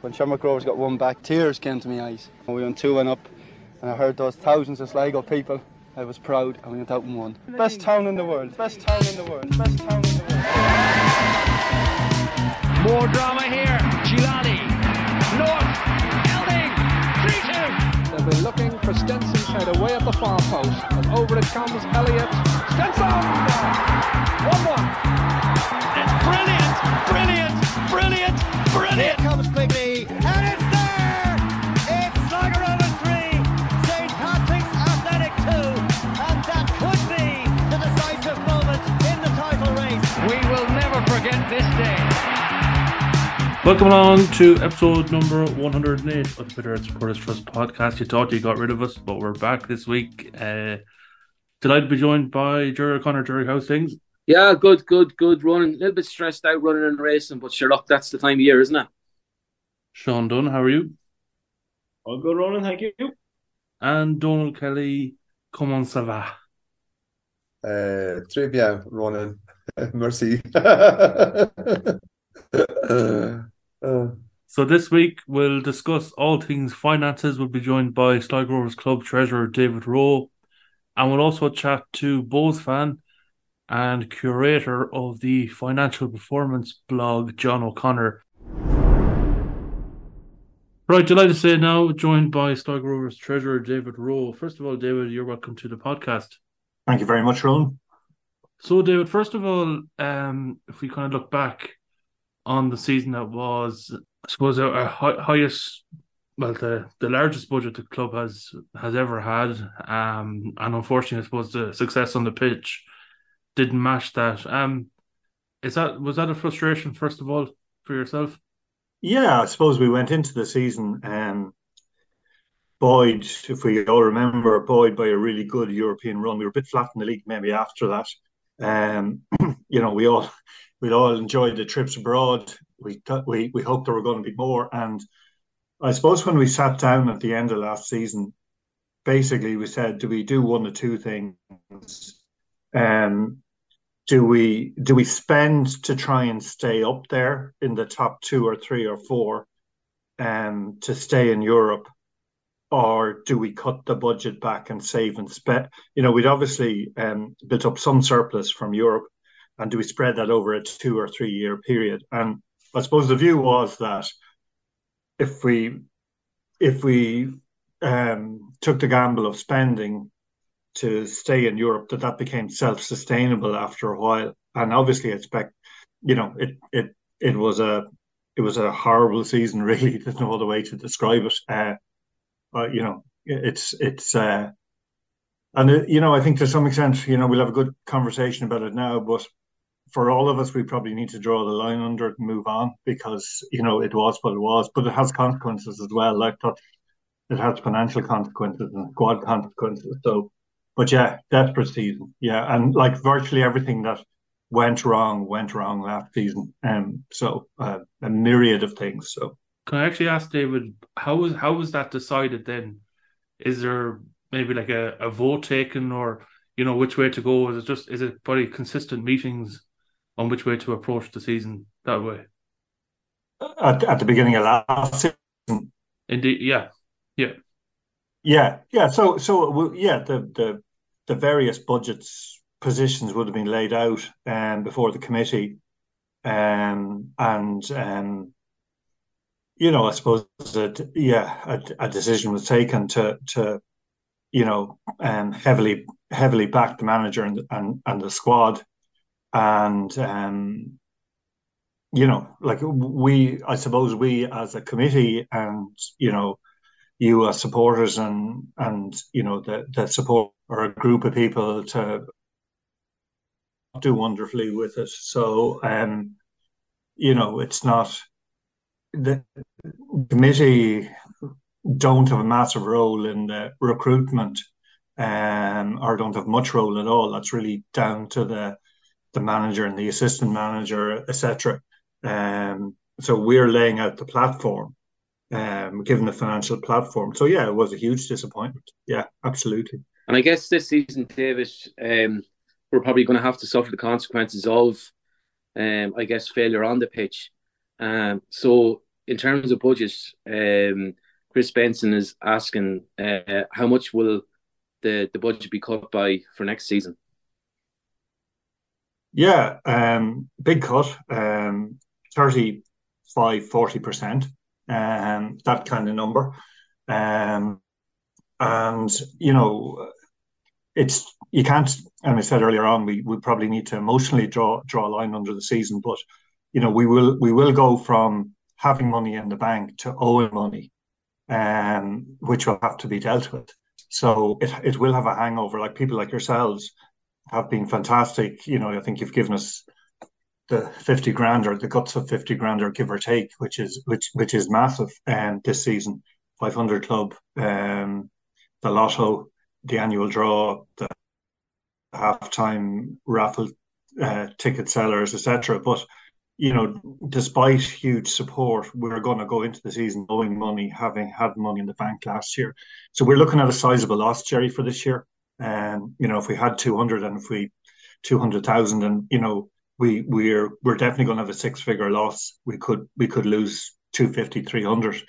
When Shamrock Rovers got one back, tears came to my eyes. We went 2 1 up, and I heard those thousands of Sligo people. I was proud, and we went out and won. Best town in the world, best town in the world, best town in the world. More drama here. Gilani. North. Elding. 3 2. They'll be looking for Stenson's head away at the far post. And over it comes Elliott. Stenson! 1 1. It's brilliant. Brilliant. Brilliant. Brilliant. comes quickly, Welcome along to episode number 108 of the Bitter Supporters Trust podcast. You thought you got rid of us, but we're back this week. Uh, delighted to be joined by Gerry O'Connor. Gerry, how's things? Yeah, good, good, good. Running a little bit stressed out running and racing, but sure, look, that's the time of year, isn't it? Shaun Dunn, how are you? All good, Ronan. Thank you. And Donal Kelly, come on, ça va? Euh, très bien, Ronan. Merci. Euh, euh, So this week we'll discuss all things finances. We'll be joined by Sligo Rovers Club Treasurer David Rowe, and we'll also chat to Bohs fan and curator of the financial performance blog, John O'Connor. Right, delighted to say now, joined by Sligo Rovers Treasurer David Rowe. First of all, David, you're welcome to the podcast. Thank you very much, Ronan. So, David, first of all, um, if we kind of look back on the season that was, I suppose, our, our hi- highest, well, the, the largest budget the club has has ever had, um, and unfortunately, I suppose the success on the pitch didn't match that. Um, is that was that a frustration first of all for yourself? Yeah, I suppose we went into the season um Boyd, if we all remember, Boyd by a really good European run. We were a bit flat in the league maybe after that. Um, you know, we all we all enjoyed the trips abroad. We we we hoped there were going to be more. And I suppose when we sat down at the end of last season, basically we said, do we do one or two things? Um, do we do we spend to try and stay up there in the top two or three or four um to stay in Europe or do we cut the budget back and save and spend you know we'd obviously um built up some surplus from Europe and do we spread that over a two or three year period and I suppose the view was that if we if we um took the gamble of spending to stay in Europe that that became self-sustainable after a while. And obviously, expect, you know, it it it was a it was a horrible season. Really, there's no other way to describe it. Uh, but you know, it's it's uh, and uh, you know, I think to some extent, you know, we'll have a good conversation about it now. But for all of us, we probably need to draw the line under it and move on because you know it was what it was. But it has consequences as well. Like that, it has financial consequences and squad consequences. So but yeah, desperate season. Yeah, and like virtually everything that went wrong went wrong last season. Um, so uh, a myriad of things. So Can I actually ask David how was how was that decided then? Is there maybe like a, a vote taken or you know which way to go? Is it just is it probably consistent meetings on which way to approach the season that way? at, at the beginning of last season, Indeed, yeah, yeah, yeah, yeah. So so yeah, the the the various budgets positions would have been laid out um before the committee, um and um you know I suppose that yeah a, a decision was taken to to you know um heavily heavily back the manager and and and the squad and um you know like we I suppose we as a committee and you know you as supporters and and you know that that support or a group of people to do wonderfully with it. So um, you know, it's not the committee don't have a massive role in the recruitment um or don't have much role at all. That's really down to the the manager and the assistant manager, etc. Um so we're laying out the platform um, given the financial platform. So yeah, it was a huge disappointment. Yeah, absolutely. And I guess this season, David, um, we're probably going to have to suffer the consequences of, um, I guess, failure on the pitch. Um, so in terms of budget, um, Chris Benson is asking uh, how much will the, the budget be cut by for next season? Yeah, um, big cut, um, 35, 40%, um, that kind of number. Um, and, you know, it's, you can't, and I said earlier on, we, we probably need to emotionally draw, draw a line under the season, but, you know, we will, we will go from having money in the bank to owing money, um, which will have to be dealt with. So it, it will have a hangover, like people like yourselves have been fantastic. You know, I think you've given us the 50 grand or the guts of 50 grand or give or take, which is which which is massive um, this season. 500 club, um, the lotto, the annual draw, the halftime raffle uh, ticket sellers, etc. But you know, despite huge support, we're going to go into the season owing money, having had money in the bank last year. So we're looking at a sizable loss, Gerry, for this year. Um, you know, if we had 200 and if we 200,000 and you know, we we're we're definitely going to have a six figure loss. We could we could lose 250, 300,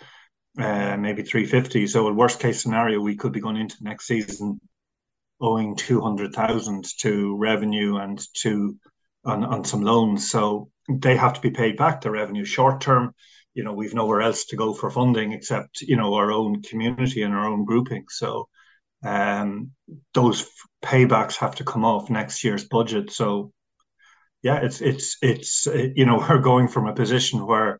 uh, maybe 350. So in worst case scenario, we could be going into next season owing 200,000 to revenue and to on, on some loans. So they have to be paid back the revenue short term. You know, we've nowhere else to go for funding except, you know, our own community and our own grouping. So um, those paybacks have to come off next year's budget. So, yeah, it's it's it's you know we're going from a position where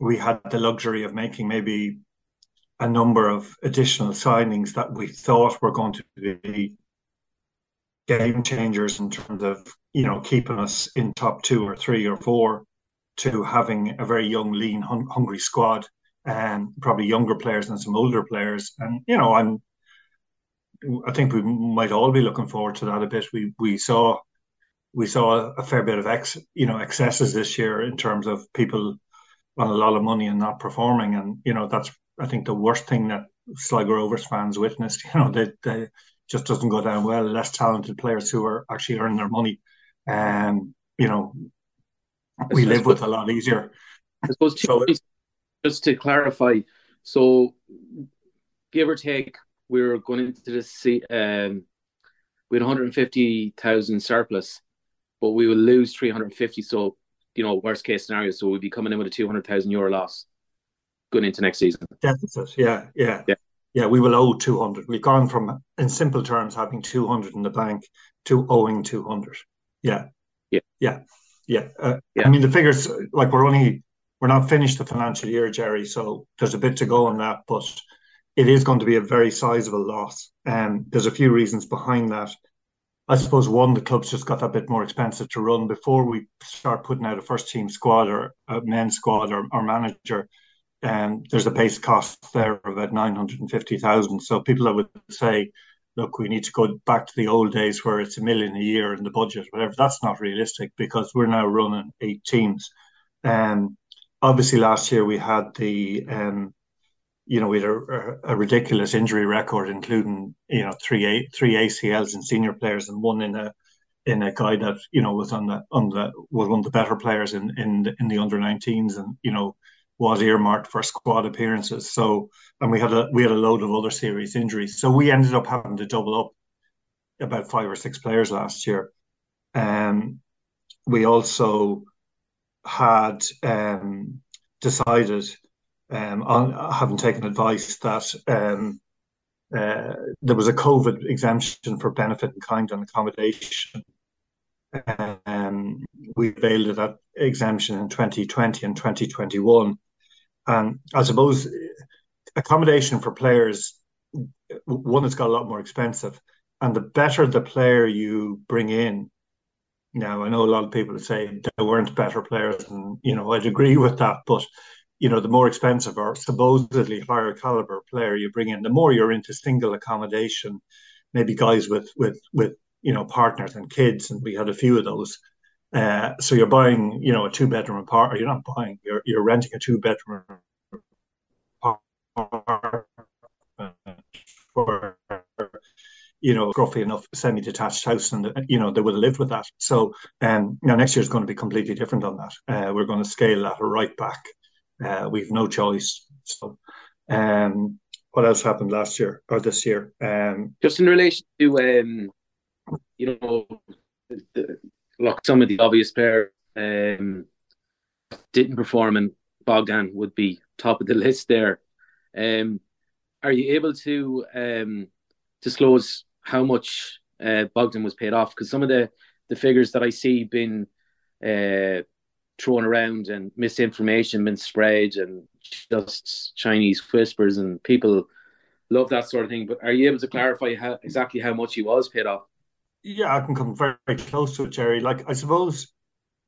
we had the luxury of making maybe a number of additional signings that we thought were going to be game changers in terms of you know keeping us in top two or three or four to having a very young, lean, hung- hungry squad and probably younger players and some older players. And you know, I'm I think we might all be looking forward to that a bit. We we saw we saw a fair bit of ex you know excesses this year in terms of people on a lot of money and not performing, and you know that's I think the worst thing that Sligo Rovers fans witnessed. You know they they just doesn't go down well. Less talented players who are actually earning their money, and um, you know we live with a lot easier. I suppose so, just to clarify, so give or take we were going into this see um we had 150,000 surplus, but we will lose 350. So, you know, worst case scenario. So we'll be coming in with a 200,000 euro loss going into next season. Deficit. Yeah. Yeah. Yeah. Yeah. We will owe 200. We've gone from, in simple terms, having 200 in the bank to owing 200. Yeah. Yeah. Yeah. Yeah. Uh, yeah. I mean, the figures, like we're only, we're not finished the financial year, Gerry. So there's a bit to go on that. But, it is going to be a very sizable loss. And um, there's a few reasons behind that. I suppose one, the club's just got a bit more expensive to run. Before we start putting out a first team squad or a men's squad or, or manager, um, there's a base cost there of about nine hundred and fifty thousand. So people that would say, look, we need to go back to the old days where it's a million a year in the budget, whatever. That's not realistic because we're now running eight teams. Um, obviously, last year we had the um, you know, we had a, a, ridiculous injury record, including you know three a, three ACLs in senior players and one in a in a guy that you know was on the on the was one of the better players in in the, in the under 19s and you know was earmarked for squad appearances. So and we had a we had a load of other serious injuries. So we ended up having to double up about five or six players last year. Um, we also had um, decided um, on having taken advice that um, uh, there was a COVID exemption for benefit in kind and accommodation. Um, we availed of that exemption in 2020 and 2021. And I suppose accommodation for players, one, it's got a lot more expensive. And the better the player you bring in, now I know a lot of people say there weren't better players, and you know I'd agree with that. But you know, the more expensive or supposedly higher caliber player you bring in, the more you're into single accommodation, maybe guys with with with you know partners and kids, and we had a few of those. Uh, so you're buying, you know, a two bedroom apartment. You're not buying. You're you're renting a two bedroom apartment for you know, roughly enough semi-detached house, and you know they would have lived with that. So, um, now next year is going to be completely different on that. Uh, we're going to scale that right back Uh, we've no choice. So, um, what else happened last year or this year? Um, Just in relation to um, you know, the, look, some of the obvious players um, didn't perform, and Bogdan would be top of the list there. Um, are you able to um, disclose how much uh, Bogdan was paid off? Because some of the, the figures that I see been uh, thrown around and misinformation been spread and just Chinese whispers and people love that sort of thing. But are you able to clarify how, exactly how much he was paid off? Yeah, I can come very, close to it, Gerry. Like I suppose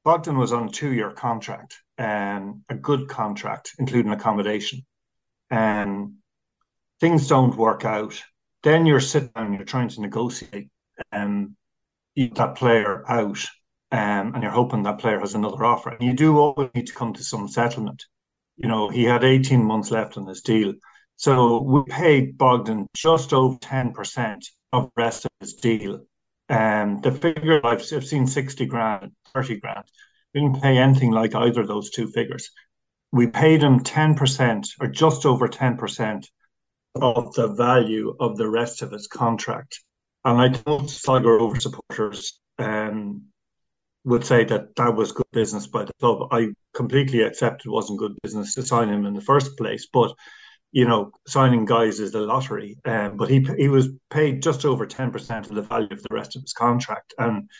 Bogdan was on a two-year contract, and um, a good contract, including accommodation. And um, things don't work out. Then you're sitting down, you're trying to negotiate um, that player out, um, and you're hoping that player has another offer. And you do always need to come to some settlement. You know, he had 18 months left on his deal. So we paid Bogdan just over 10% of the rest of his deal. And um, the figure I've, I've seen 60 grand, 30 grand. We didn't pay anything like either of those two figures. We paid him 10% or just over 10% of the value of the rest of his contract. And I told Sligo Rovers supporters um, would say that that was good business by the club. I completely accept it wasn't good business to sign him in the first place, but you know, signing guys is the lottery. Um, but he he was paid just over ten percent of the value of the rest of his contract, and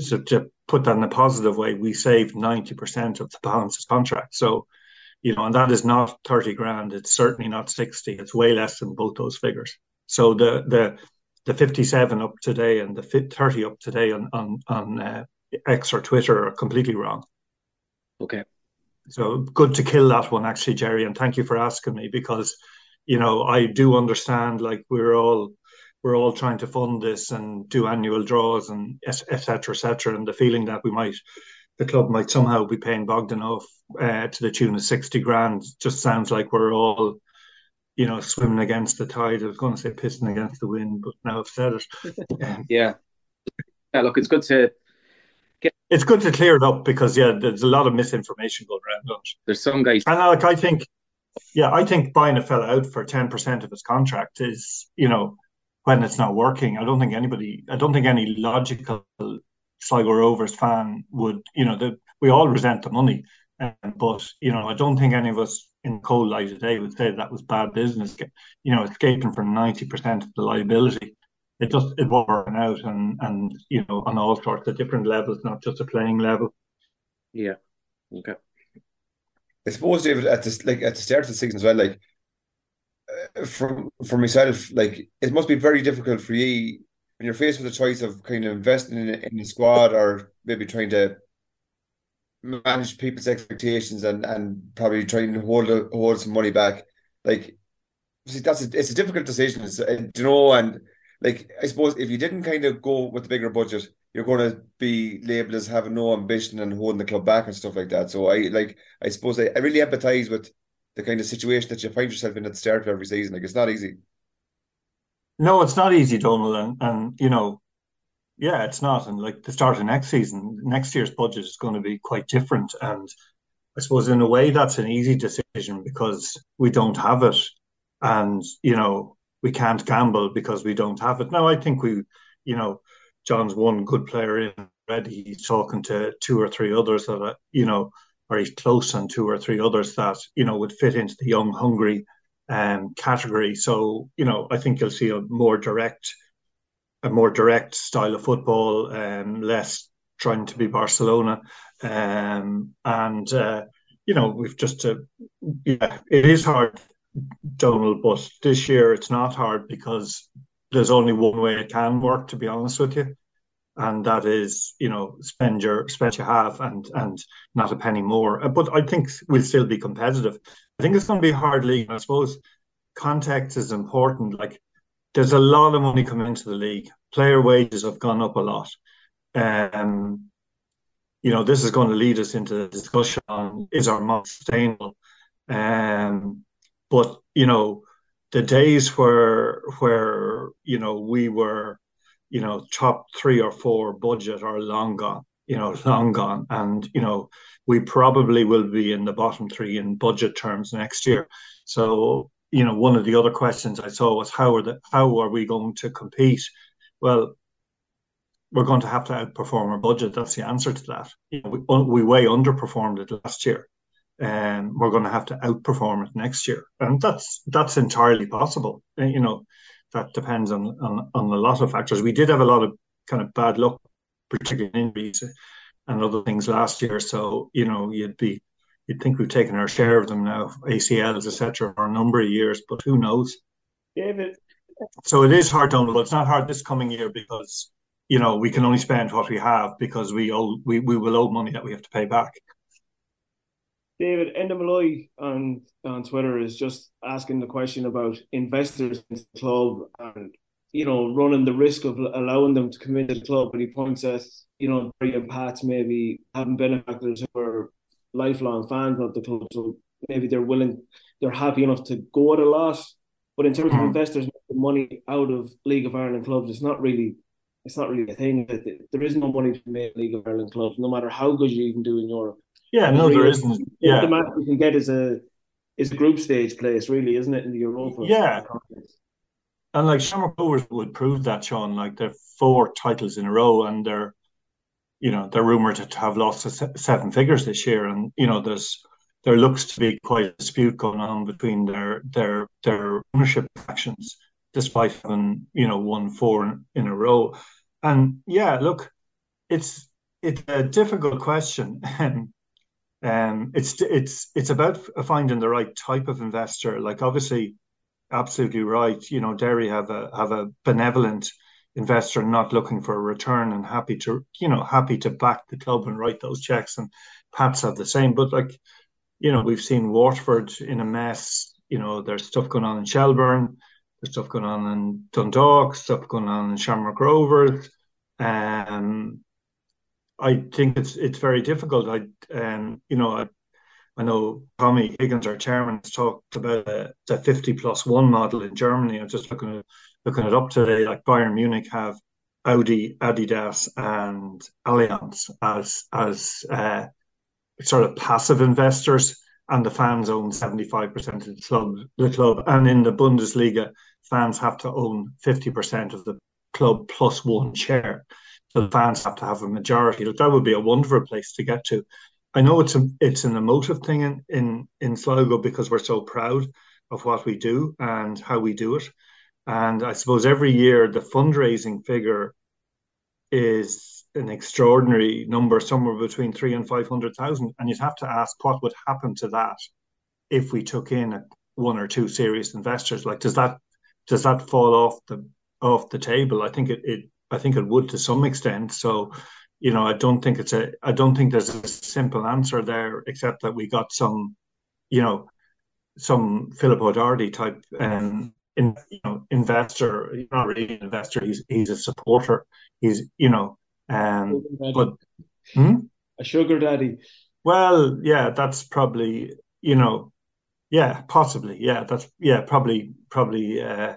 so to put that in a positive way, we saved ninety percent of the balance of contract. So, you know, and that is not thirty grand. It's certainly not sixty. It's way less than both those figures. So the the the fifty seven up today and the thirty up today on on on uh, X or Twitter are completely wrong. Okay. So good to kill that one, actually, Gerry. And thank you for asking me because, you know, I do understand like we're all we're all trying to fund this and do annual draws and etc. etc. and the feeling that we might the club might somehow be paying Bogdan off uh, to the tune of sixty grand just sounds like we're all you know swimming against the tide. I was going to say pissing against the wind, but now I've said it. yeah, yeah. Look, it's good to it's good to clear it up because yeah, there's a lot of misinformation going around. There's some guys, and like I think, yeah, I think buying a fella out for ten percent of his contract is, you know, when it's not working. I don't think anybody, I don't think any logical Sligo Rovers fan would, you know, the, we all resent the money, um, but you know, I don't think any of us in cold light today would say that was bad business. You know, escaping from ninety percent of the liability it just it working out and and you know on all sorts of different levels, not just a playing level. Yeah. Okay. I suppose David at this like at the start of the season as well, like uh, for for myself, like it must be very difficult for you when you're faced with a choice of kind of investing in, in the squad or maybe trying to manage people's expectations and and probably trying to hold hold some money back. Like, see, that's a, it's a difficult decision, it's, uh, you know, and like I suppose if you didn't kind of go with the bigger budget, you're going to be labeled as having no ambition and holding the club back and stuff like that. So I like I suppose I, I really empathize with the kind of situation that you find yourself in at the start of every season. Like it's not easy. No, it's not easy, Donal, and and you know, yeah, it's not. And like the start of next season, next year's budget is going to be quite different. And I suppose in a way that's an easy decision because we don't have it. And you know, we can't gamble because we don't have it. Now, I think we, you know, John's one good player in already. He's talking to two or three others that, are, you know, or he's close on two or three others that, you know, would fit into the young, hungry um, category. So, you know, I think you'll see a more direct, a more direct style of football, um, less trying to be Barcelona. Um, and, uh, you know, we've just to, yeah, it is hard Donal, but this year it's not hard because there's only one way it can work, to be honest with you. And that is, you know, spend your spend your half and and not a penny more. Uh, but I think we'll still be competitive. I think it's going to be hard league. I suppose context is important. Like there's a lot of money coming into the league. Player wages have gone up a lot. Um, you know, this is going to lead us into the discussion on is our model sustainable. Um, but you know, the days where where you know we were, you know, top three or four budget are long gone. you know, long gone. And, you know, we probably will be in the bottom three in budget terms next year. So, you know, one of the other questions I saw was how are the how are we going to compete? Well, we're going to have to outperform our budget. That's the answer to that. You know, we, we way underperformed it last year, um, we're going to have to outperform it next year, and that's that's entirely possible. You know, that depends on on, on a lot of factors. We did have a lot of kind of bad luck, particularly in injuries and other things last year. So you know, you'd be you'd think we've taken our share of them now, ACLs, etc., for a number of years, but who knows? David. So it is hard to know. It's not hard this coming year because you know, we can only spend what we have because we owe we, we will owe money that we have to pay back. David Enda Malloy on on Twitter is just asking the question about investors in the club and you know running the risk of allowing them to come into the club. And he points at you know Derry and Pats maybe having benefactors who are lifelong fans of the club, so maybe they're willing, they're happy enough to go at a loss. But in terms mm-hmm. of investors making money out of League of Ireland clubs, it's not really it's not really a thing. That there is no money to make League of Ireland clubs, no matter how good you even do in Europe. Yeah, no, really, there isn't. Yeah, the max you can get is a is a group stage place, really, isn't it, in the Europa? Yeah, and like Shamrock Rovers would prove that, Shaun. Like they're four titles in a row, and they're, you know, they're rumored to have lost seven figures this year, and you know, there's there looks to be quite a dispute going on between their their their ownership actions despite having you know won four in a row. And yeah, look, it's it's a difficult question, and um, it's it's it's about finding the right type of investor. Like obviously, absolutely right. You know, Derry have a have a benevolent investor not looking for a return and happy to you know happy to back the club and write those checks and Pats have the same but like you know we've seen Waterford in a mess you know there's stuff going on in Shelbourne stuff going on in Dundalk, stuff going on in Shamrock Rovers. Um, I think it's it's very difficult. I um, you know, I, I know Tommy Higgins, our chairman, has talked about the, the 50 plus one model in Germany. I'm just looking at looking it up today. Like Bayern Munich have Audi, Adidas, and Allianz as as uh, sort of passive investors, and the fans own 75% of the club. The club, and in the Bundesliga, fans have to own 50% of the club plus one share. So the fans have to have a majority. Look, that would be a wonderful place to get to. I know it's a, it's an emotive thing in, in, in Sligo because we're so proud of what we do and how we do it. And I suppose every year the fundraising figure is an extraordinary number, somewhere between three and five hundred thousand. And you'd have to ask what would happen to that if we took in one or two serious investors. Like, does that does that fall off the off the table? I think it, it I think it would to some extent. So, you know, I don't think it's a I don't think there's a simple answer there, except that we got some, you know, some Philip O'Doherty type um in, you know investor. He's not really an investor. He's he's a supporter. He's you know um but hmm? a sugar daddy. Well, yeah, that's probably you know yeah, possibly. Yeah, that's yeah, probably probably. Uh,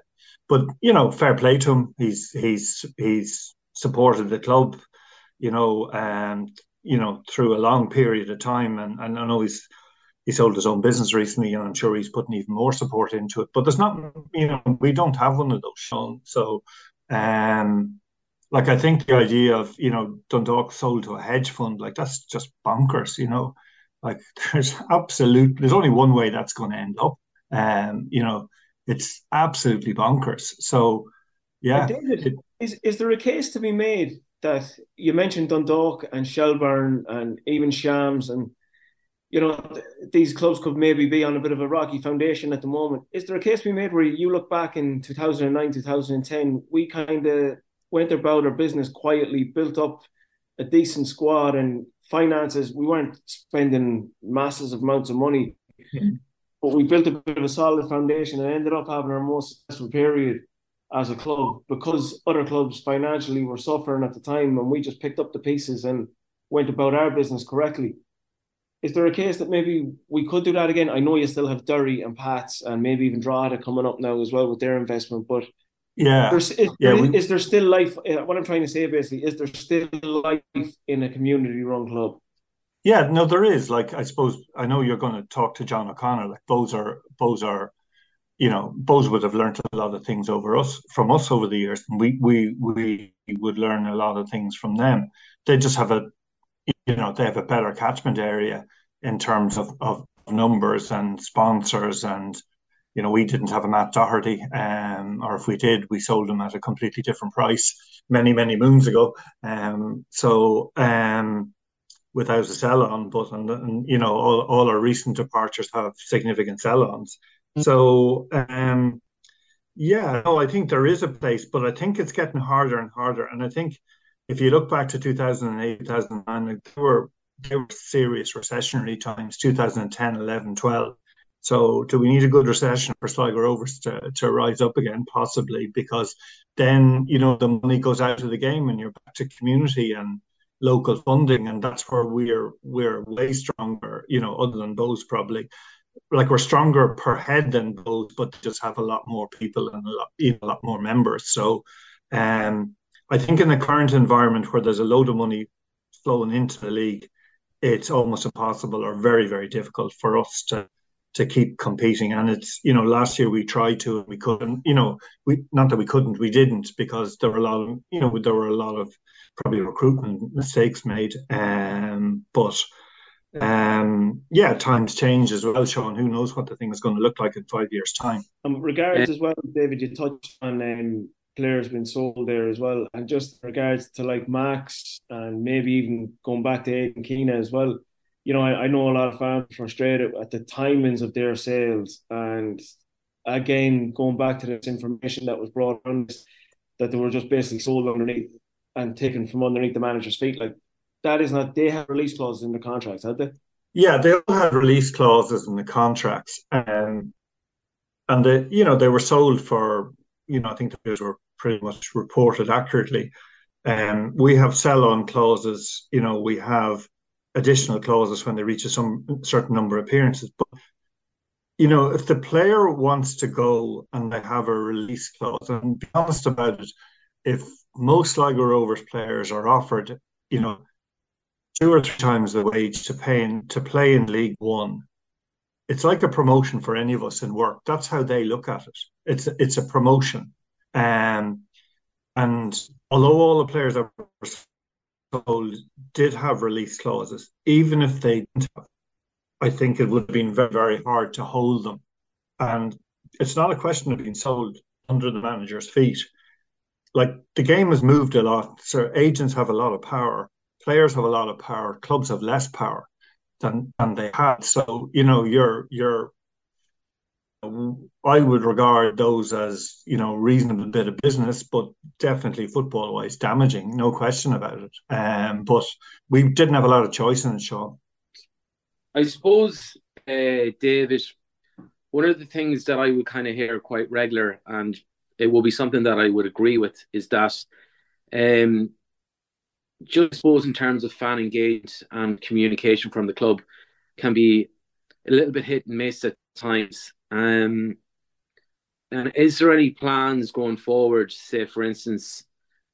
but you know, fair play to him. He's he's he's supported the club, you know, and you know through a long period of time. And, and I know he's he sold his own business recently, and I'm sure he's putting even more support into it. But there's not, you know, we don't have one of those, Shaun. So, um, like I think the idea of you know Dundalk sold to a hedge fund, like that's just bonkers, you know. Like there's absolute, there's only one way that's going to end up. Um, you know, it's absolutely bonkers. So, yeah. David, it, is is there a case to be made that you mentioned Dundalk and Shelbourne and even Shams and you know these clubs could maybe be on a bit of a rocky foundation at the moment. Is there a case to be made where you look back in 2009, 2010, we kind of went about our business quietly, built up a decent squad and finances. We weren't spending masses of amounts of money, mm-hmm. But we built a bit of a solid foundation and ended up having our most successful period as a club because other clubs financially were suffering at the time and we just picked up the pieces and went about our business correctly. Is there a case that maybe we could do that again? I know you still have Derry and Pats and maybe even Drogheda coming up now as well with their investment, but Yeah, is, yeah. there, We, is there still life? uh, What I'm trying to say basically is there still life in a community-run club? Yeah, no, there is. Like, I suppose I know you're going to talk to John O'Connor. Like, those are, those are, you know, Bohs would have learned a lot of things over us from us over the years, and we we we would learn a lot of things from them. They just have a, you know, they have a better catchment area in terms of of numbers and sponsors, and you know, we didn't have a Matt Doherty, um, or if we did, we sold him at a completely different price many many moons ago. Um, so um, without a sell on, but and, and you know, all all our recent departures have significant sell ons. So, um, yeah, no, I think there is a place, but I think it's getting harder and harder. And I think if you look back to 2008, 2009, like, there were there were serious recessionary times, 2010, 11, 12. So do we need a good recession for Sligo Rovers to, to rise up again? Possibly, because then, you know, the money goes out of the game and you're back to community and local funding. And that's where we're we're way stronger, you know, other than Bohs probably like we're stronger per head than Bohs, but just have a lot more people and a lot, even a lot more members. So, um, I think in the current environment where there's a load of money flowing into the league, it's almost impossible or very, very difficult for us to to keep competing. And it's you know last year we tried to we couldn't. You know we not that we couldn't, we didn't because there were a lot of you know there were a lot of probably recruitment mistakes made. Um, but um, yeah, times change as well, Shaun. Who knows what the thing is going to look like in five years' time? Um, regards as well, David, you touched on um, players being sold there as well, and just regards to like Max and maybe even going back to Aidan Keena as well. You know, I, I know a lot of fans frustrated at the timings of their sales, and again, going back to this information that was brought on, that they were just basically sold underneath and taken from underneath the manager's feet. Like that is not. They have release clauses in the contracts, have they? Yeah, they all had release clauses in the contracts, And, and they, you know, they were sold for, you know, I think those were pretty much reported accurately. Um, we have sell-on clauses. You know, we have additional clauses when they reach a some certain number of appearances. But you know, if the player wants to go and they have a release clause, and be honest about it, if most Sligo Rovers players are offered, you know, two or three times the wage to pay in, to play in League One. It's like a promotion for any of us in work. That's how they look at it. It's it's a promotion, um, and although all the players were sold did have release clauses, even if they didn't have, I think it would have been very very hard to hold them. And it's not a question of being sold under the manager's feet. Like the game has moved a lot, so agents have a lot of power players have a lot of power, clubs have less power than than they had. So you know, you're you're. I would regard those as you know reasonable bit of business, but definitely football wise damaging, no question about it. Um, but we didn't have a lot of choice in it, Shaun. I suppose, uh, David, one of the things that I would kind of hear quite regular, and it will be something that I would agree with, is that um, just suppose in terms of fan engagement and communication from the club can be a little bit hit and miss at times. Um, and is there any plans going forward, say for instance,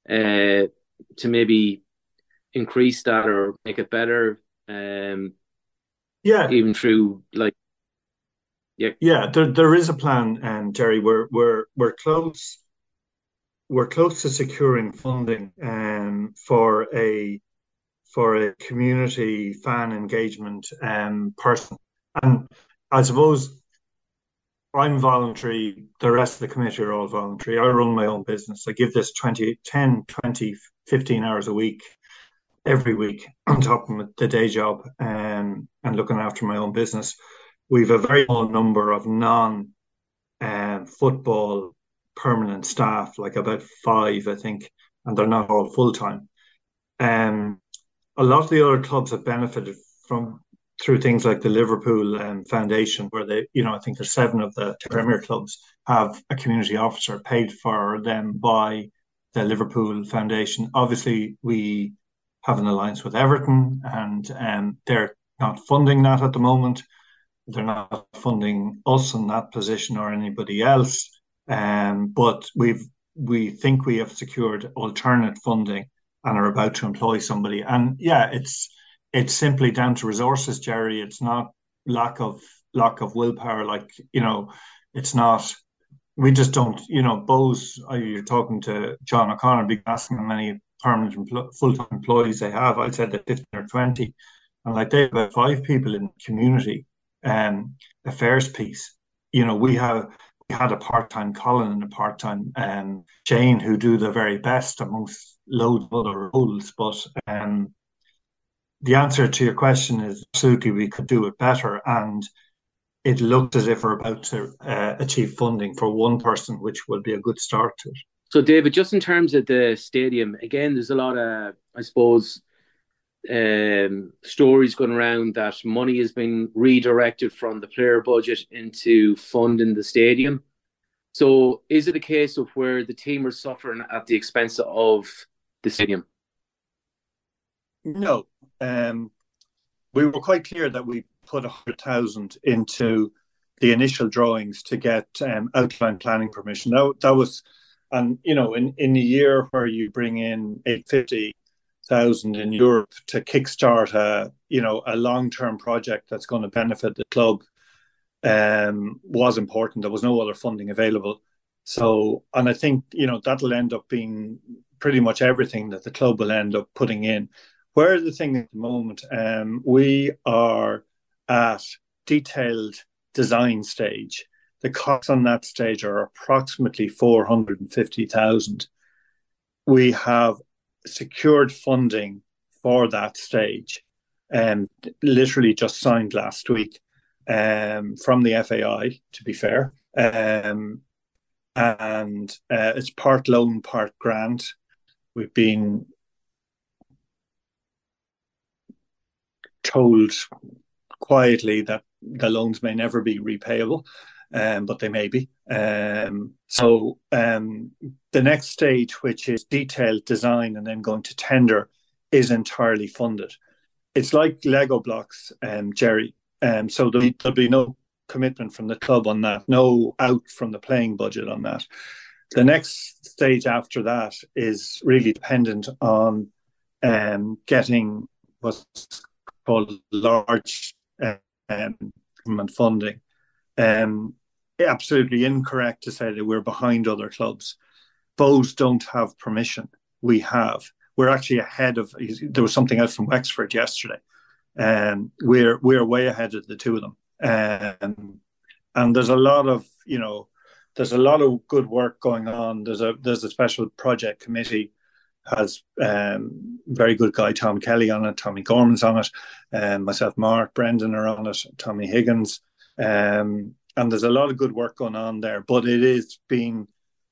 uh, to maybe increase that or make it better? Um, yeah, even through like, yeah, yeah. There, there is a plan, um, Gerry. We're we're we're close we're close to securing funding um, for a for a community fan engagement um, person. And I suppose I'm voluntary. The rest of the committee are all voluntary. I run my own business. I give this 20, 10, 20, 15 hours a week, every week on top of the day job um, and looking after my own business. We've a very small number of non um, football permanent staff, like about five, I think, and they're not all full time. Um, a lot of the other clubs have benefited from through things like the Liverpool um, Foundation, where they, you know, I think there's seven of the Premier clubs have a community officer paid for them by the Liverpool Foundation. Obviously, we have an alliance with Everton, and um, they're not funding that at the moment. They're not funding us in that position or anybody else. Um, but we've we think we have secured alternate funding and are about to employ somebody. And yeah, it's it's simply down to resources, Gerry. It's not lack of lack of willpower. Like you know, it's not. We just don't. You know, Bohs. Uh, you're talking to John O'Connor, be asking how many permanent empl- full time employees they have. I said that fifteen or twenty, and like they have about five people in community um, affairs piece. You know, we have we had a part time Colin and a part time um, Jane who do the very best amongst loads of other roles, but um, the answer to your question is absolutely we could do it better. And it looked as if we're about to uh, achieve funding for one person, which will be a good start to it. So, David, just in terms of the stadium, again, there's a lot of, I suppose, um, stories going around that money has been redirected from the player budget into funding the stadium. So, is it a case of where the team are suffering at the expense of the stadium? No, um, we were quite clear that we put a hundred thousand into the initial drawings to get um, outline planning permission. That, that was, and you know, in in a year where you bring in eight fifty thousand in Europe to kickstart a you know a long term project that's going to benefit the club um, was important. There was no other funding available, so and I think you know that'll end up being pretty much everything that the club will end up putting in. Where the thing at the moment, um, we are at detailed design stage. The costs on that stage are approximately 450,000. We have secured funding for that stage and um, literally just signed last week um, from the FAI, to be fair. Um, and uh, it's part loan, part grant. We've been told quietly that the loans may never be repayable, um, but they may be. Um, so um, the next stage, which is detailed design and then going to tender, is entirely funded. It's like Lego blocks, um, Gerry. Um, so there'll be, there'll be no commitment from the club on that, no out from the playing budget on that. The next stage after that is really dependent on um, getting what's called large um, government funding. Um, absolutely incorrect to say that we're behind other clubs. Bohs don't have permission. We have. We're actually ahead of. There was something out from Wexford yesterday, and um, we're we're way ahead of the two of them. Um, and there's a lot of you know, there's a lot of good work going on. There's a there's a special project committee has um, very good guy Tom Kelly on it, Tommy Gorman's on it, um, myself, Mark, Brendan are on it, Tommy Higgins, um, and there's a lot of good work going on there. But it is being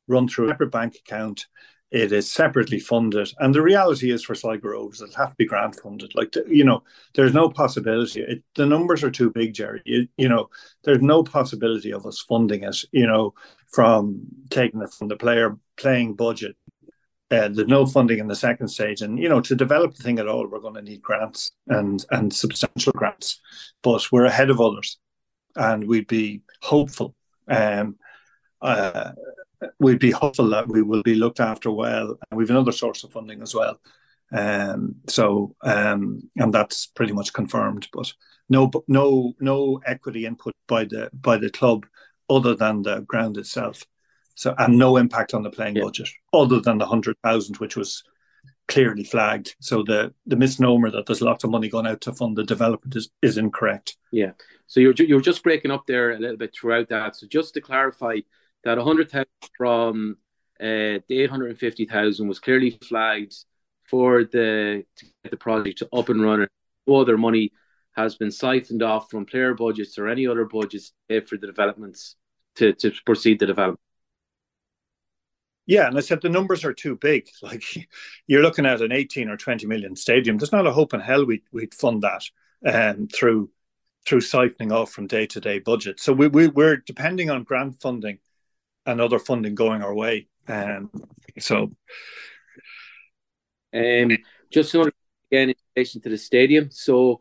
run through a separate bank account. It is separately funded, and the reality is for Sligo Rovers, it'll have to be grant funded. Like you know, there's no possibility. It, the numbers are too big, Gerry. You know, there's no possibility of us funding it. You know, from taking it from the player playing budget uh, there's no funding in the second stage, and you know to develop the thing at all, we're going to need grants and and substantial grants. But we're ahead of others, and we'd be hopeful. Um, uh, we'd be hopeful that we will be looked after well, and we've another source of funding as well. Um, so um, and that's pretty much confirmed. But no, no, no equity input by the by the club other than the ground itself. So and no impact on the playing yeah. budget other than the hundred thousand, which was clearly flagged. So the the misnomer that there's lots of money going out to fund the development is, is incorrect. Yeah. So you're you're just breaking up there a little bit throughout that. So just to clarify, that hundred thousand from uh, the eight hundred and fifty thousand was clearly flagged for the to get the project to up and running. No other money has been siphoned off from player budgets or any other budgets for the developments to, to proceed the development. Yeah, and I said the numbers are too big. Like you're looking at an 18 or 20 million stadium. There's not a hope in hell we'd, we'd fund that um, through through siphoning off from day to day budget. So we, we we're depending on grant funding and other funding going our way. Um, so, um, just again in relation to the stadium. So,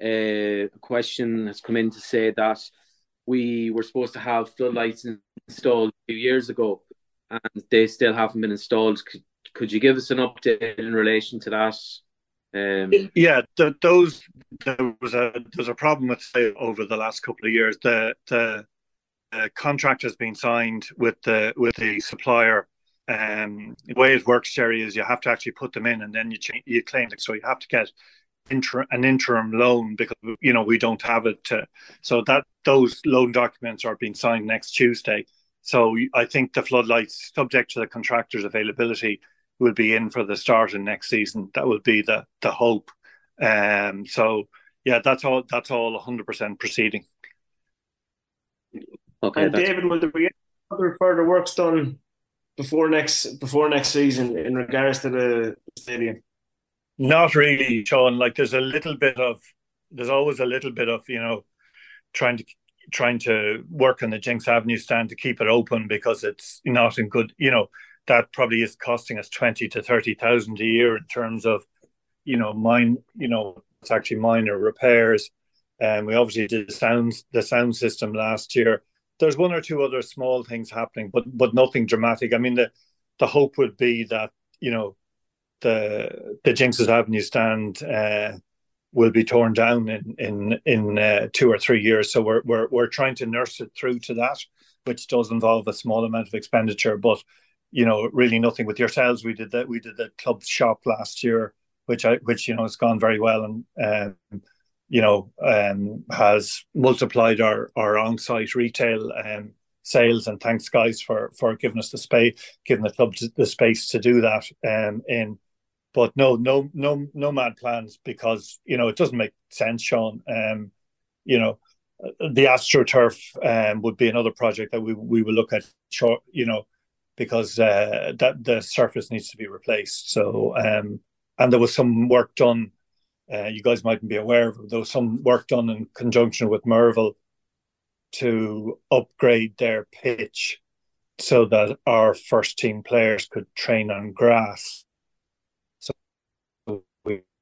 uh, a question has come in to say that we were supposed to have floodlights installed a few years ago and they still haven't been installed. Could, could you give us an update in relation to that? Um, yeah, the, those there was a there's a problem with say over the last couple of years. The the uh, contract has been signed with the with the supplier. Um, the way it works, Gerry, is you have to actually put them in, and then you change, you claim it. So you have to get inter, an interim loan because you know we don't have it. To, so that those loan documents are being signed next Tuesday. So I think the floodlights, subject to the contractor's availability, will be in for the start of next season. That will be the the hope. Um, so yeah, that's all. That's all 100 percent proceeding. Okay, and David, will there be other further works done before next before next season in regards to the stadium? Not really, Shaun. Like there's a little bit of there's always a little bit of you know trying to trying to work on the Jinks Avenue stand to keep it open because it's not in good you know that probably is costing us twenty to thirty thousand a year in terms of you know mine you know it's actually minor repairs and um, we obviously did the sound the sound system last year there's one or two other small things happening, but but nothing dramatic. I mean, the the hope would be that you know the the Jinks's Avenue stand uh, will be torn down in in in uh, two or three years. So we're we're we're trying to nurse it through to that, which does involve a small amount of expenditure, but you know, really nothing with yourselves. We did that. We did the club shop last year, which I which you know has gone very well and. Um, you know, um, has multiplied our our on-site retail um, sales. And thanks, guys, for for giving us the space, giving the club the space to do that. Um, in, but no, no, no, no mad plans because you know it doesn't make sense, Shaun. Um, you know, the AstroTurf um, would be another project that we we will look at short. You know, because uh, that the surface needs to be replaced. So, um, and there was some work done uh, you guys mightn't be aware of, there was some work done in conjunction with Merville to upgrade their pitch so that our first team players could train on grass.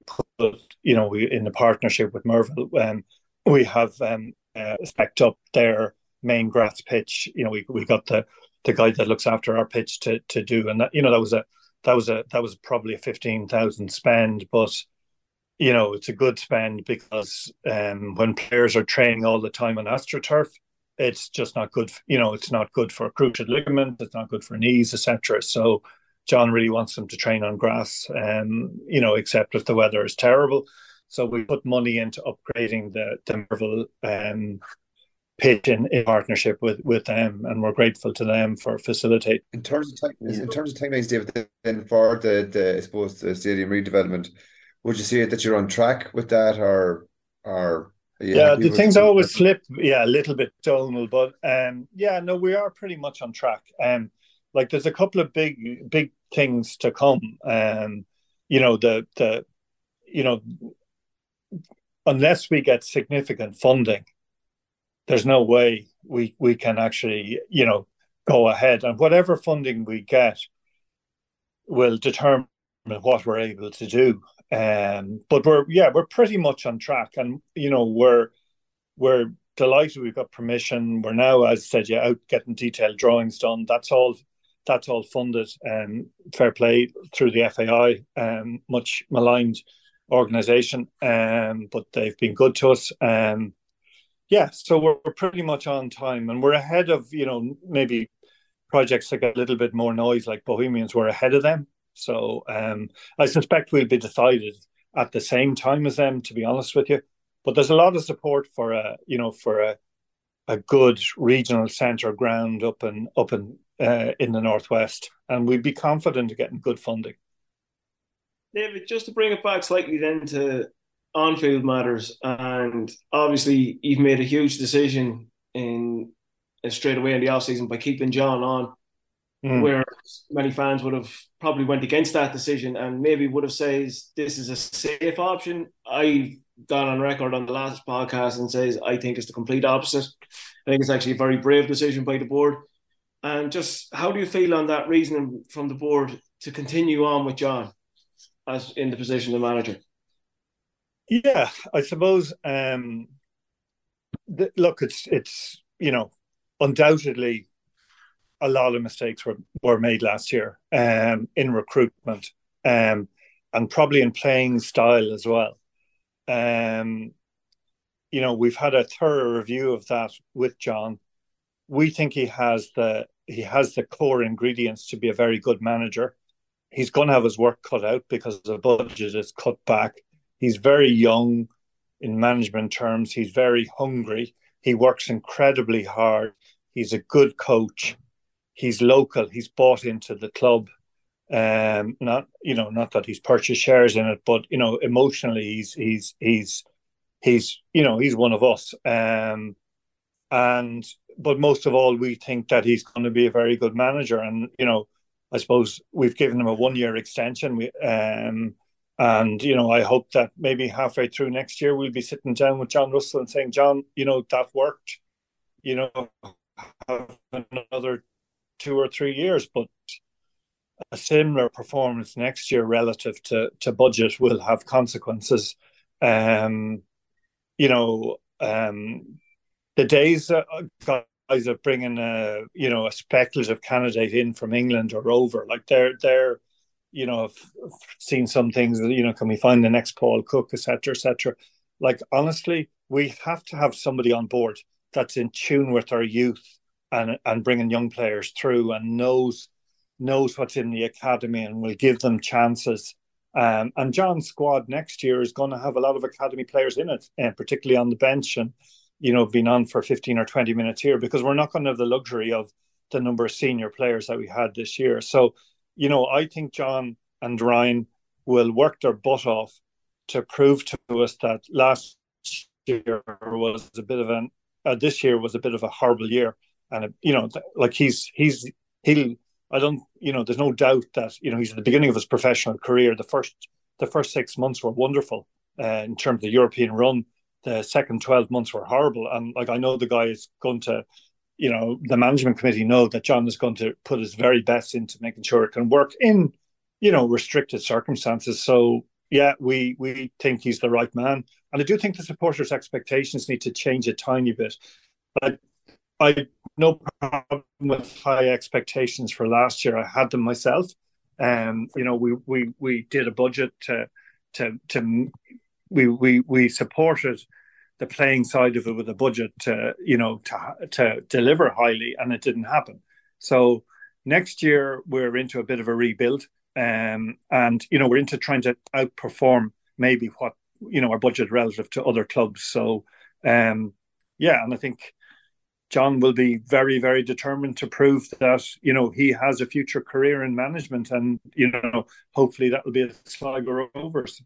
Put, you know, we in the partnership with Merville, um, we have um, uh, spec up their main grass pitch. You know, we we got the the guy that looks after our pitch to to do, and that you know that was a that was a that was probably a fifteen thousand spend, but you know, it's a good spend because um, when players are training all the time on AstroTurf, it's just not good. You know, it's not good for cruciate ligament. It's not good for knees, etc. So, John really wants them to train on grass. Um, you know, except if the weather is terrible. So we put money into upgrading the the Merville um, pitch in, in partnership with with them, and we're grateful to them for facilitating. In terms of in terms of timelines, David, then for the the I suppose the stadium redevelopment would you say that you're on track with that, or or yeah, the things always slip, yeah, a little bit Donal, but um, yeah, no, we are pretty much on track. Um, like there's a couple of big big things to come. Um, you know the the you know unless we get significant funding, there's no way we we can actually you know go ahead and whatever funding we get will determine what we're able to do um, but we're yeah, we're pretty much on track, and you know we're we're delighted we've got permission. We're now, as I said, yeah, out getting detailed drawings done. That's all. That's all funded. Um, fair play through the FAI. Um, much maligned organisation, um, but they've been good to us. Um, yeah, so we're, we're pretty much on time, and we're ahead of you know maybe projects that get a little bit more noise, like Bohemians. We're ahead of them. So um, I suspect we'll be decided at the same time as them, to be honest with you. But there's a lot of support for a, you know, for a, a good regional centre ground up and up in uh, in the northwest, and we'd be confident of getting good funding. David, just to bring it back slightly then to on-field matters, and obviously you've made a huge decision in uh, straight away in the off season by keeping John on mm. where many fans would have probably went against that decision and maybe would have said this is a safe option. I've gone on record on the last podcast and says I think it's the complete opposite. I think it's actually a very brave decision by the board. And just how do you feel on that reasoning from the board to continue on with John as in the position of manager? Yeah, I suppose. Um, the, look, it's it's you know undoubtedly a lot of mistakes were, were made last year um, in recruitment um, and probably in playing style as well. Um, you know, we've had a thorough review of that with John. We think he has the he has the core ingredients to be a very good manager. He's going to have his work cut out because the budget is cut back. He's very young in management terms. He's very hungry. He works incredibly hard. He's a good coach. He's local. He's bought into the club. Um, not you know, not that he's purchased shares in it, but you know, emotionally, he's he's he's he's you know he's one of us. Um, and but most of all, we think that he's going to be a very good manager. And you know, I suppose we've given him a one year extension. We um, and you know, I hope that maybe halfway through next year we'll be sitting down with John Russell and saying, John, you know, that worked. You know, have another two or three years, but a similar performance next year relative to to budget will have consequences. Um, you know, um, the days that guys are bringing a you know a speculative candidate in from England or over, like they're they're you know I've, seen some things. You know, can we find the next Paul Cook, etc., etc. Like honestly, we have to have somebody on board that's in tune with our youth and and bringing young players through and knows knows what's in the academy and will give them chances. Um, and John's squad next year is going to have a lot of academy players in it, and particularly on the bench and you know been on for 15 or 20 minutes here because we're not going to have the luxury of the number of senior players that we had this year. So, you know, I think John and Ryan will work their butt off to prove to us that last year was a bit of an uh, this year was a bit of a horrible year and you know, like he's he's he'll. I don't, you know, there's no doubt that you know he's at the beginning of his professional career. The first the first six months were wonderful uh, in terms of the European run. The second twelve months were horrible, and like I know the guy is going to, you know, the management committee know that John is going to put his very best into making sure it can work in, you know, restricted circumstances. So yeah, we we think he's the right man, and I do think the supporters' expectations need to change a tiny bit. But I no problem with high expectations for last year. I had them myself. Um, you know, we we we did a budget to to to we we we supported the playing side of it with a budget to you know to to deliver highly, and it didn't happen. So next year we're into a bit of a rebuild, um, and you know we're into trying to outperform maybe what you know our budget relative to other clubs. So um, yeah, and I think John will be very, very determined to prove that you know he has a future career in management, and you know hopefully that will be a Sligo Rovers.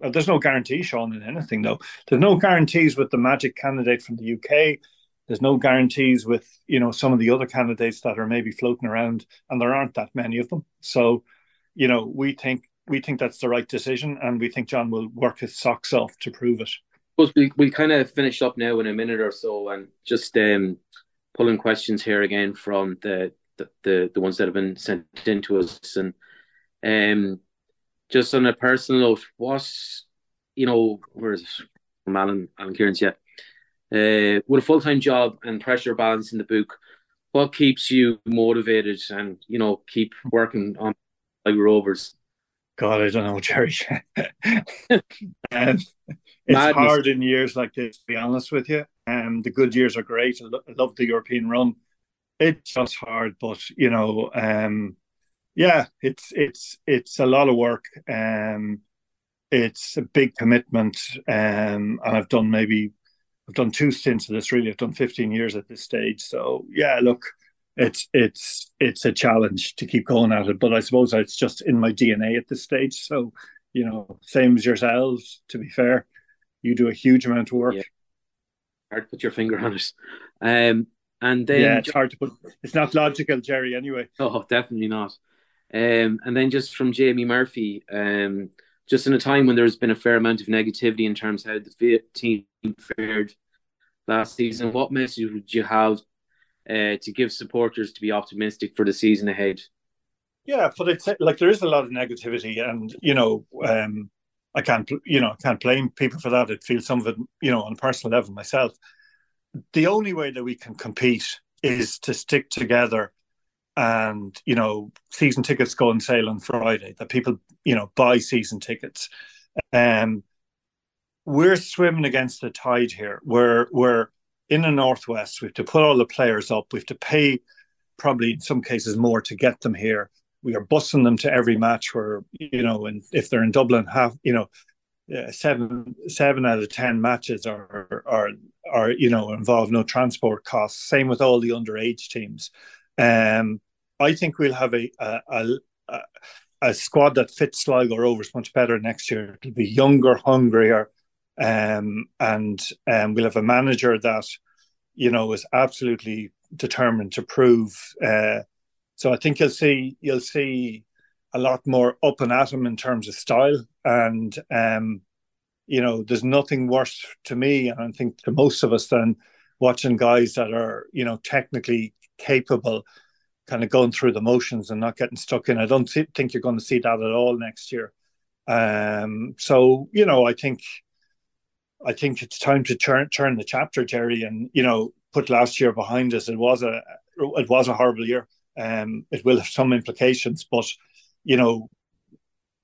There's no guarantee, Shaun, in anything though. There's no guarantees with the magic candidate from the UK. There's no guarantees with you know some of the other candidates that are maybe floating around, and there aren't that many of them. So, you know, we think we think that's the right decision, and we think John will work his socks off to prove it suppose we we kind of finish up now in a minute or so, and just um, pulling questions here again from the the, the, the ones that have been sent in to us, and um, just on a personal note, what you know, where's from Alan Alan Kieran's yet? Uh, with a full time job and pressure balance in the book, what keeps you motivated and you know keep working on like Rovers? God, I don't know, Gerry. um, it's Madness. hard in years like this, to be honest with you. Um, the good years are great. I, lo- I love the European run. It's just hard, but you know, um, yeah, it's it's it's a lot of work. Um, it's a big commitment, um, and I've done maybe I've done two stints of this. Really, I've done 15 years at this stage. So yeah, look, it's it's it's a challenge to keep going at it. But I suppose it's just in my DNA at this stage. So you know, same as yourselves. To be fair, you do a huge amount of work. Yeah. Hard to put your finger on it. Um, and then yeah, it's hard to put. It's not logical, Gerry. Anyway. Oh, definitely not. Um, and then just from Jamie Murphy, um, just in a time when there's been a fair amount of negativity in terms of how the team fared last season, what message would you have uh, to give supporters to be optimistic for the season ahead? Yeah, but it's like there is a lot of negativity, and you know, um, I can't, you know, I can't blame people for that. I feel some of it, you know, on a personal level myself. The only way that we can compete is to stick together and you know season tickets go on sale on Friday. That people you know buy season tickets. Um, we're swimming against the tide here. We're we're in the northwest. We have to put all the players up. We have to pay probably in some cases more to get them here. We are busing them to every match. Where you know, and if they're in Dublin, half you know, uh, seven seven out of ten matches are are are you know involve no transport costs. Same with all the underage teams. Um, I think we'll have a a, a, a squad that fits Sligo Rovers much better next year. It'll be younger, hungrier, um, and um, we'll have a manager that you know is absolutely determined to prove. Uh, so I think you'll see you'll see a lot more up and at him in terms of style, and um, you know, there's nothing worse to me, and I think to most of us than watching guys that are you know technically capable kind of going through the motions and not getting stuck in. I don't see, think you're going to see that at all next year. Um, so you know, I think I think it's time to turn turn the chapter, Gerry, and you know, put last year behind us. It was a it was a horrible year. Um, it will have some implications, but you know,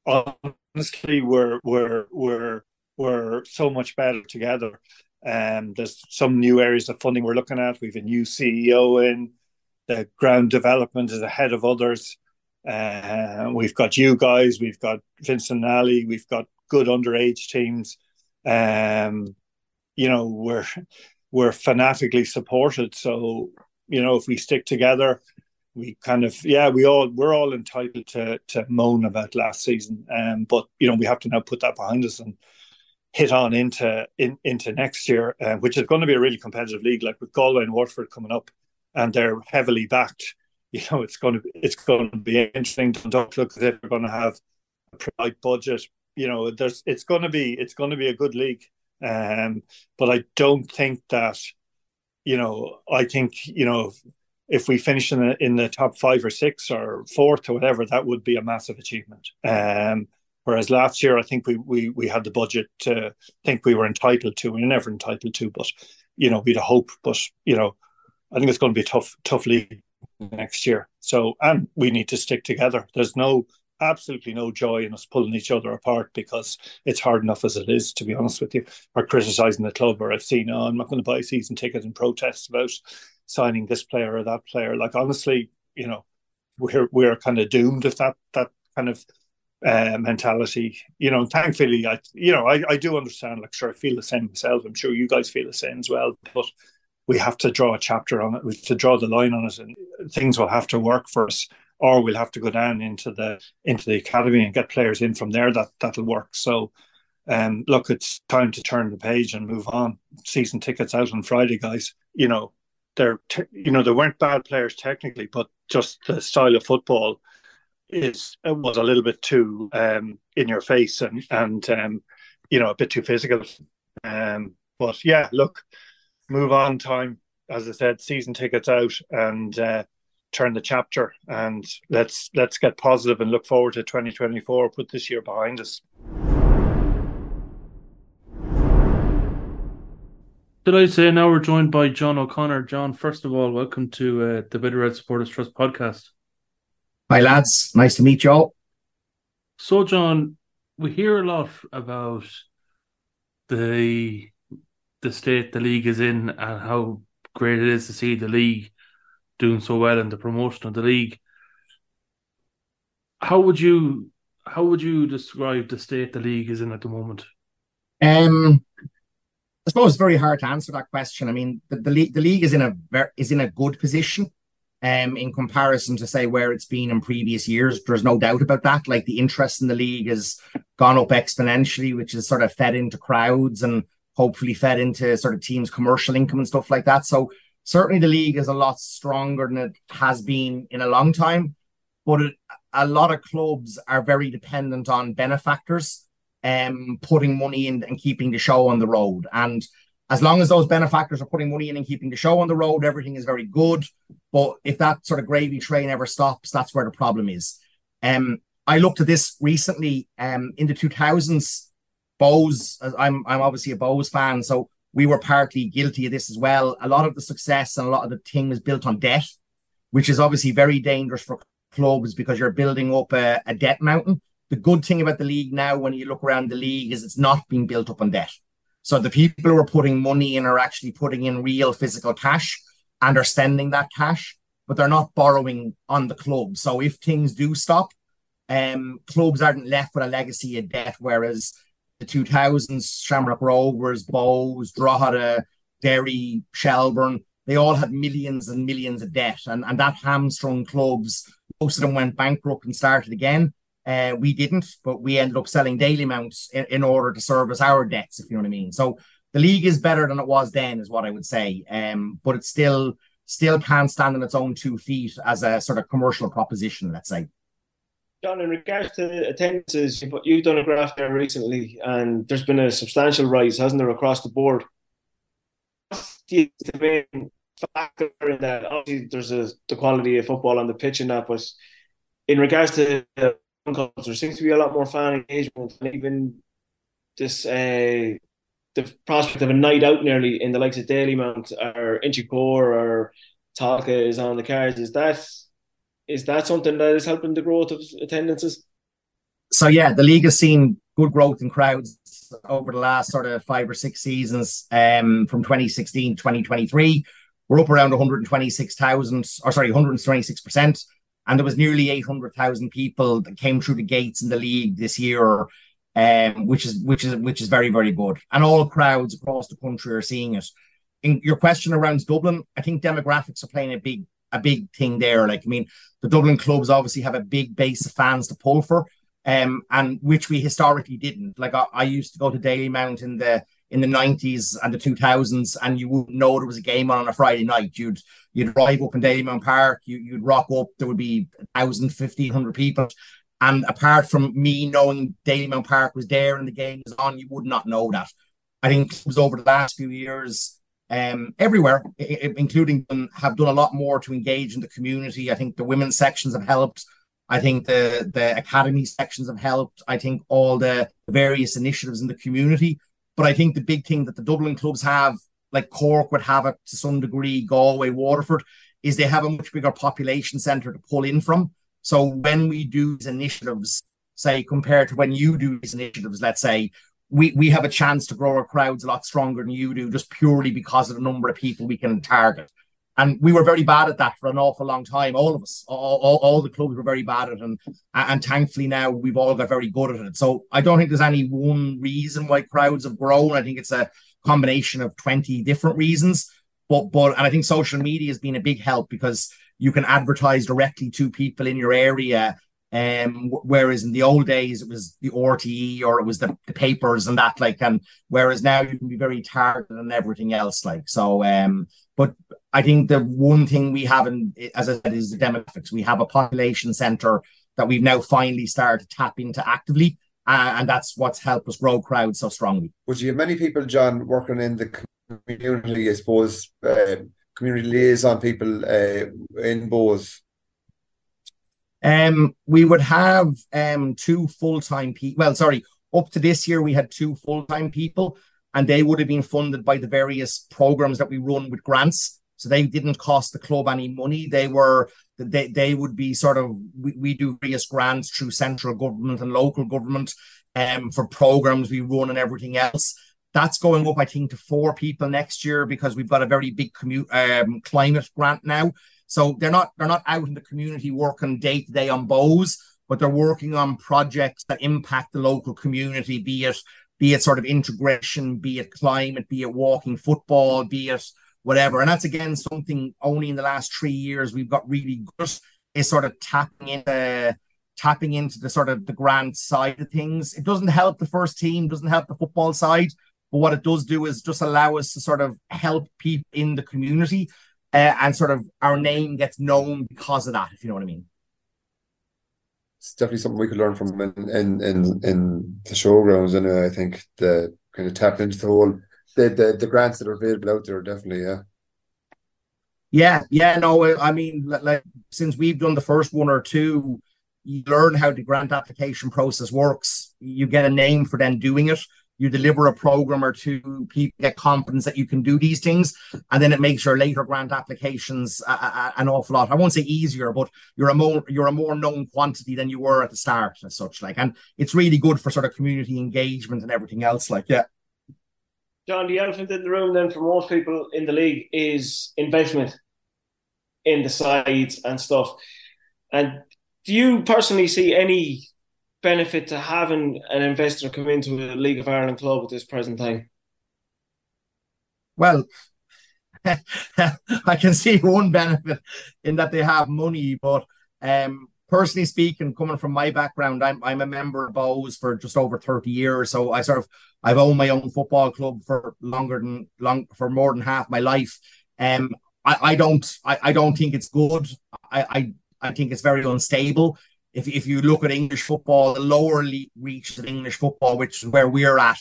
honestly, we're we're we're we're so much better together. Um, there's some new areas of funding we're looking at. We've a new CEO in ground development is ahead of others. Uh, we've got you guys, we've got Vincent Nally, we've got good underage teams. Um, you know, we're we're fanatically supported. So, you know, if we stick together, we kind of yeah, we all we're all entitled to to moan about last season. Um, but you know, we have to now put that behind us and hit on into in, into next year, uh, which is going to be a really competitive league, like with Galway and Waterford coming up and they're heavily backed. You know, it's going to it's going to be interesting. Don't look as if they're going to have a right budget. You know, there's it's going to be it's going to be a good league. Um, but I don't think that. You know, I think you know if, we finish in the in the top five or six or fourth or whatever, that would be a massive achievement. Um, whereas last year, I think we we we had the budget to think we were entitled to. We are never entitled to, but you know, we'd hope. But you know, I think it's going to be a tough, tough league next year. So, and we need to stick together. There's no, absolutely no joy in us pulling each other apart because it's hard enough as it is, to be honest with you, or criticising the club or I've seen, oh, I'm not going to buy a season ticket and protest about signing this player or that player. Like, honestly, you know, we're, we're kind of doomed if that, that kind of uh, mentality. You know, thankfully, I you know I, I do understand. Like, sure, I feel the same myself. I'm sure you guys feel the same as well. But we have to draw a chapter on it. We have to draw the line on it, and things will have to work for us, or we'll have to go down into the into the academy and get players in from there. That that'll work. So, um, look, it's time to turn the page and move on. Season tickets out on Friday, guys. You know, they're te- you know they weren't bad players technically, but just the style of football is was a little bit too um, in your face and and um, you know a bit too physical. Um, but yeah, look, move on time. As I said, season tickets out and uh, turn the chapter and let's let's get positive and look forward to 2024. Put this year behind us. Did I say now we're joined by John O'Connor? John, first of all, welcome to uh, the Bit O'Red Supporters Trust podcast. Hi, lads. Nice to meet you all. So, John, we hear a lot about the the state the league is in and how great it is to see the league doing so well in the promotion of the league. How would you how would you describe the state the league is in at the moment? Um, I suppose it's very hard to answer that question. I mean, the, the league the league is in a is in a good position. Um, in comparison to say where it's been in previous years, there's no doubt about that. Like the interest in the league has gone up exponentially, which has sort of fed into crowds and hopefully fed into sort of teams' commercial income and stuff like that. So certainly the league is a lot stronger than it has been in a long time. But it, a lot of clubs are very dependent on benefactors um, putting money in and keeping the show on the road. And as long as those benefactors are putting money in and keeping the show on the road, everything is very good. But if that sort of gravy train ever stops, that's where the problem is. Um, I looked at this recently um, in the 2000s Bohs, I'm I'm obviously a Bohs fan, so we were partly guilty of this as well. A lot of the success and a lot of the thing was built on debt. which is obviously very dangerous for clubs because you're building up a, a debt mountain. The good thing about the league now, when you look around the league, is it's not being built up on debt. So the people who are putting money in are actually putting in real physical cash and are spending that cash, but they're not borrowing on the club. So if things do stop, um, clubs aren't left with a legacy of debt, whereas the 2000s, Shamrock Rovers, Bohs, Drogheda, Derry, Shelbourne, they all had millions and millions of debt, and, and that hamstrung clubs. Most of them went bankrupt and started again. Uh, we didn't, but we ended up selling Dalymounts in, in order to service our debts, if you know what I mean. So the league is better than it was then, is what I would say. Um, but it still still can't stand on its own two feet as a sort of commercial proposition, let's say. John, in regards to attendances, you've done a graph there recently, and there's been a substantial rise, hasn't there, across the board? The main factor in that, obviously, there's a, the quality of football on the pitch and that, but in regards to the there seems to be a lot more fan engagement, and even this uh, the prospect of a night out nearly in the likes of Dalymount or Inchicore or Tolka is on the cards. Is that is that something that is helping the growth of attendances? So yeah, the league has seen good growth in crowds over the last sort of five or six seasons. Um, from 2016 to 2023, we're up around 126,000, or sorry, 126 percent, and there was nearly 800,000 people that came through the gates in the league this year, um, which is which is which is very very good. And all crowds across the country are seeing it. In your question around Dublin, I think demographics are playing a big a big thing there. Like, I mean, the Dublin clubs obviously have a big base of fans to pull for, um, and which we historically didn't. Like, I, I used to go to Dalymount in the in the nineties and the two thousands, and you wouldn't know there was a game on on a Friday night. You'd you'd drive up in Dalymount Park, you, you'd rock up, there would be 1,000, 1,500 people. And apart from me knowing Dalymount Park was there and the game was on, you would not know that. I think it was over the last few years, um, everywhere, including them, have done a lot more to engage in the community. I think the women's sections have helped. I think the the academy sections have helped. I think all the various initiatives in the community. But I think the big thing that the Dublin clubs have, like Cork would have it to some degree, Galway, Waterford, is they have a much bigger population centre to pull in from. So when we do these initiatives, say compared to when you do these initiatives, let's say we we have a chance to grow our crowds a lot stronger than you do, just purely because of the number of people we can target. And we were very bad at that for an awful long time. All of us, all, all, all, the clubs were very bad at it, and and thankfully now we've all got very good at it. So I don't think there's any one reason why crowds have grown. I think it's a combination of twenty different reasons. But but and I think social media has been a big help because you can advertise directly to people in your area um, whereas in the old days it was the RTE or it was the, the papers and that like, and whereas now you can be very targeted and everything else like. So, um, but I think the one thing we have in, as I said, is the demographics. We have a population center that we've now finally started to tap into actively. Uh, and that's what's helped us grow crowds so strongly. Would you have many people, John, working in the community, I suppose, uh, community liaison people uh, in Bohs um, we would have um two full time people. Well, sorry, up to this year we had two full time people, and they would have been funded by the various programs that we run with grants. So they didn't cost the club any money. They were they they would be sort of we, we do various grants through central government and local government um for programs we run and everything else. That's going up, I think, to four people next year because we've got a very big commute um, climate grant now. So they're not they're not out in the community working day to day on Bohs, but they're working on projects that impact the local community, be it be it sort of integration, be it climate, be it walking football, be it whatever. And that's again something only in the last three years we've got really good is sort of tapping into tapping into the sort of the grant side of things. It doesn't help the first team, doesn't help the football side, but what it does do is just allow us to sort of help people in the community uh, and sort of our name gets known because of that, if you know what I mean. It's definitely something we could learn from in in in, in the showgrounds, anyway. I think the kind of tap into the whole the, the the grants that are available out there, definitely, yeah. Yeah, yeah, no, I mean, like since we've done the first one or two, you learn how the grant application process works. You get a name for then doing it you deliver a program or two, people get confidence that you can do these things, and then it makes your later grant applications a, a, an awful lot. I won't say easier, but you're a more you're a more known quantity than you were at the start, as such. Like, and it's really good for sort of community engagement and everything else. Like, yeah. John, the elephant in the room then for most people in the league is investment in the sides and stuff. And do you personally see any benefit to having an investor come into a League of Ireland club at this present time? Well, I can see one benefit in that they have money, but um, personally speaking, coming from my background, I'm I'm a member of Bohs for just over 30 years. So I sort of I've owned my own football club for longer than long for more than half my life. Um I, I don't I, I don't think it's good. I, I I think it's very unstable. If if you look at English football, the lower league reach of English football, which is where we're at,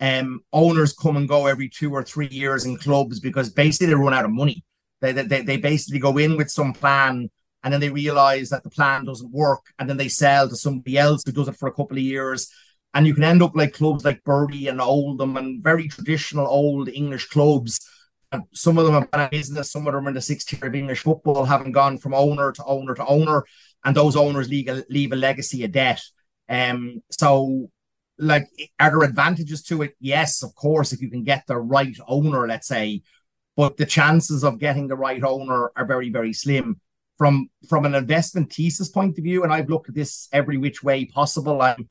um, owners come and go every two or three years in clubs because basically they run out of money. They, they, they basically go in with some plan and then they realize that the plan doesn't work and then they sell to somebody else who does it for a couple of years. And you can end up like clubs like Bury and Oldham and very traditional old English clubs. And some of them have been a business some of them are in the sixth tier of English football having gone from owner to owner to owner and those owners leave a, leave a legacy of debt um so like are there advantages to it yes of course if you can get the right owner let's say but the chances of getting the right owner are very very slim from from an investment thesis point of view, and I've looked at this every which way possible. I'm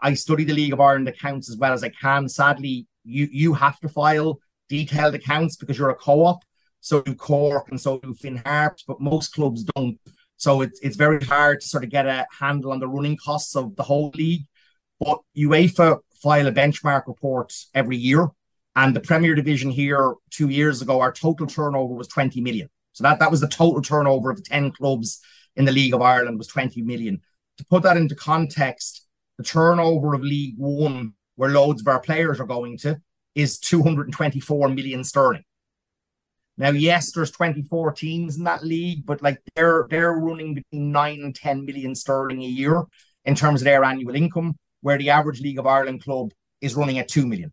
I study the League of Ireland accounts as well as I can. Sadly, you you have to file detailed accounts because you're a co-op. So do Cork and so do Finn Harps, but most clubs don't. So it's it's very hard to sort of get a handle on the running costs of the whole league. But UEFA file a benchmark report every year. And the Premier Division here two years ago, our total turnover was 20 million. So that, that was the total turnover of the 10 clubs in the League of Ireland was 20 million. To put that into context, the turnover of League One, where loads of our players are going to, is 224 million sterling. Now, yes, there's 24 teams in that league, but like they're they're running between nine and 10 million sterling a year in terms of their annual income, where the average League of Ireland club is running at 2 million.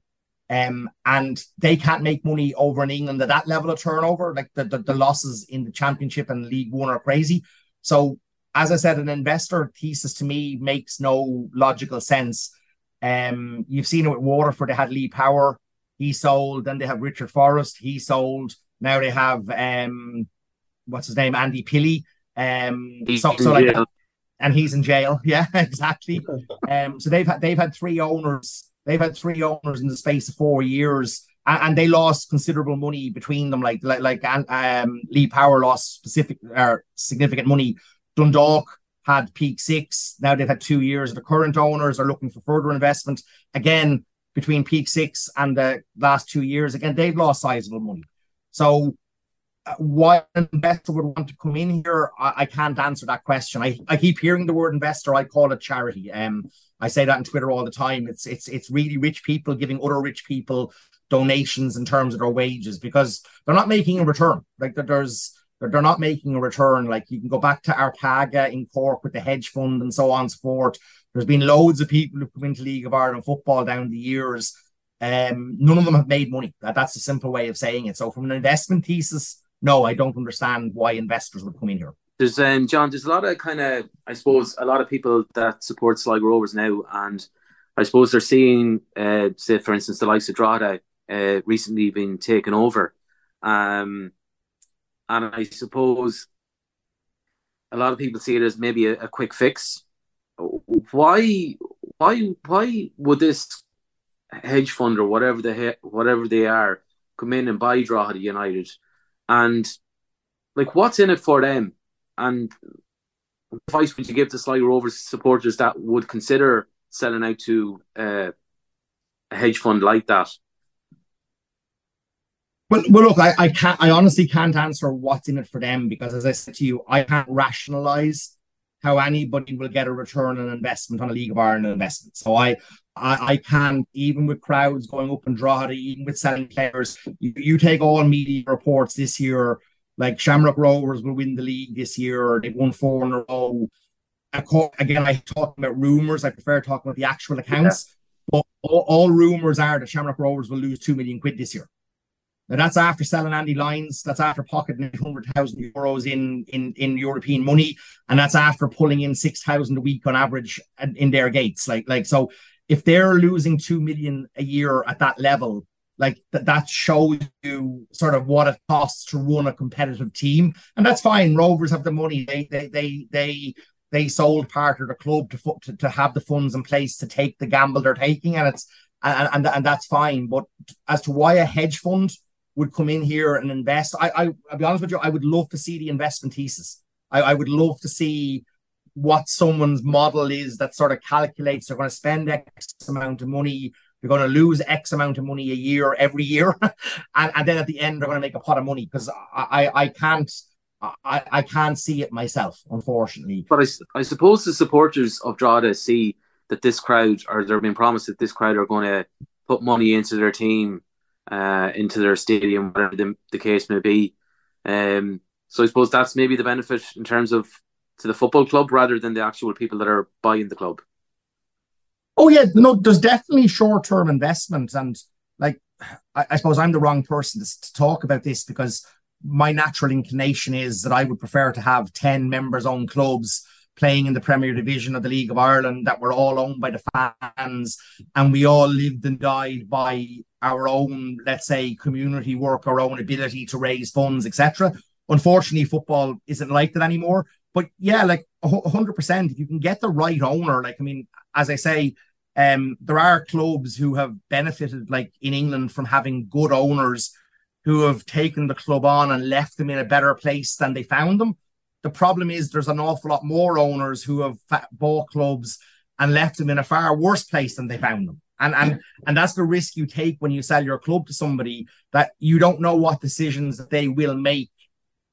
Um, and they can't make money over in England at that level of turnover. Like the, the, the losses in the championship and League One are crazy. So, as I said, an investor thesis to me makes no logical sense. Um, you've seen it with Waterford, they had Lee Power, he sold, then they have Richard Forrest, he sold. Now they have um what's his name, Andy Pilley. Um so, so like and he's in jail. Yeah, exactly. um so they've had they've had three owners They've had three owners in the space of four years, and, and they lost considerable money between them. Like like like um, Lee Power lost specific or uh, significant money. Dundalk had Peak6. Now they've had two years. The current owners are looking for further investment. Again, between Peak6 and the last two years, again they've lost sizable money. So uh, why an investor would want to come in here, I, I, can't answer that question. I, I keep hearing the word investor. I call it charity. Um, I say that on Twitter all the time. It's it's it's really rich people giving other rich people donations in terms of their wages because they're not making a return. Like there's they're not making a return. Like you can go back to Arkaga in Cork with the hedge fund and so on and so forth. There's been loads of people who've come into League of Ireland football down the years. Um, none of them have made money. That, that's a simple way of saying it. So from an investment thesis, no, I don't understand why investors would come in here. There's um, John. There's a lot of kind of, I suppose, a lot of people that support Sligo Rovers now, and I suppose they're seeing, uh, say, for instance, the likes of Drogheda uh, recently being taken over, um, and I suppose a lot of people see it as maybe a, a quick fix. Why, why, why would this hedge fund or whatever they whatever they are come in and buy Drogheda United? And like, what's in it for them? And advice would you give to Sligo Rovers supporters that would consider selling out to uh, a hedge fund like that? Well, well, look, I, I can't. I honestly can't answer what's in it for them because, as I said to you, I can't rationalize how anybody will get a return on investment on a League of Ireland investment. So I, I, I can't, even with crowds going up and Drogheda, even with selling players, you, you take all media reports this year, like Shamrock Rovers will win the league this year, they've won four in a row. Again, I talk about rumors. I prefer talking about the actual accounts. But all, all rumours are that Shamrock Rovers will lose two million quid this year. Now that's after selling Andy Lyons, that's after pocketing hundred thousand euros in, in in European money, and that's after pulling in six thousand a week on average uh, in their gates. Like like so, if they're losing two million a year at that level, like that that shows you sort of what it costs to run a competitive team, and that's fine. Rovers have the money; they they they they they sold part of the club to to, to have the funds in place to take the gamble they're taking, and it's and, and and that's fine. But as to why a hedge fund would come in here and invest. I, I I'll be honest with you, I would love to see the investment thesis. I, I would love to see what someone's model is that sort of calculates they're going to spend X amount of money, they're going to lose X amount of money a year every year, and, and then at the end they're going to make a pot of money because I, I I can't I, I can't see it myself, unfortunately. But I, I suppose the supporters of Drogheda see that this crowd, or they're being promised that this crowd are going to put money into their team uh, into their stadium, whatever the, the case may be. Um, so I suppose that's maybe the benefit in terms of to the football club rather than the actual people that are buying the club. Oh yeah, no, there's definitely short term investment, and like I, I, suppose I'm the wrong person to, to talk about this because my natural inclination is that I would prefer to have ten members owned clubs playing in the Premier Division of the League of Ireland that were all owned by the fans and we all lived and died by our own, let's say, community work, our own ability to raise funds, etc. Unfortunately, football isn't like that anymore. But yeah, like hundred percent, if you can get the right owner, like I mean, as I say, um, there are clubs who have benefited, like in England, from having good owners who have taken the club on and left them in a better place than they found them. The problem is there's an awful lot more owners who have bought clubs and left them in a far worse place than they found them. And and and that's the risk you take when you sell your club to somebody that you don't know what decisions that they will make,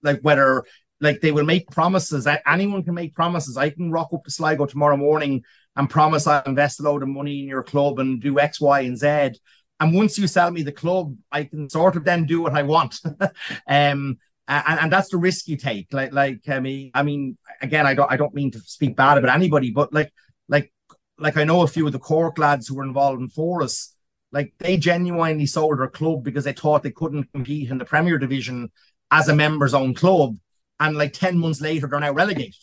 like whether like they will make promises. Anyone can make promises. I can rock up to Sligo tomorrow morning and promise I'll invest a load of money in your club and do X, Y, and Z. And once you sell me the club, I can sort of then do what I want. um, and, and that's the risk you take. Like, like I mean, I mean, again, I don't, I don't mean to speak bad about anybody, but like, like, like I know a few of the Cork lads who were involved in FORAS. like they genuinely sold their club because they thought they couldn't compete in the Premier Division as a members own club, and like ten months later they're now relegated.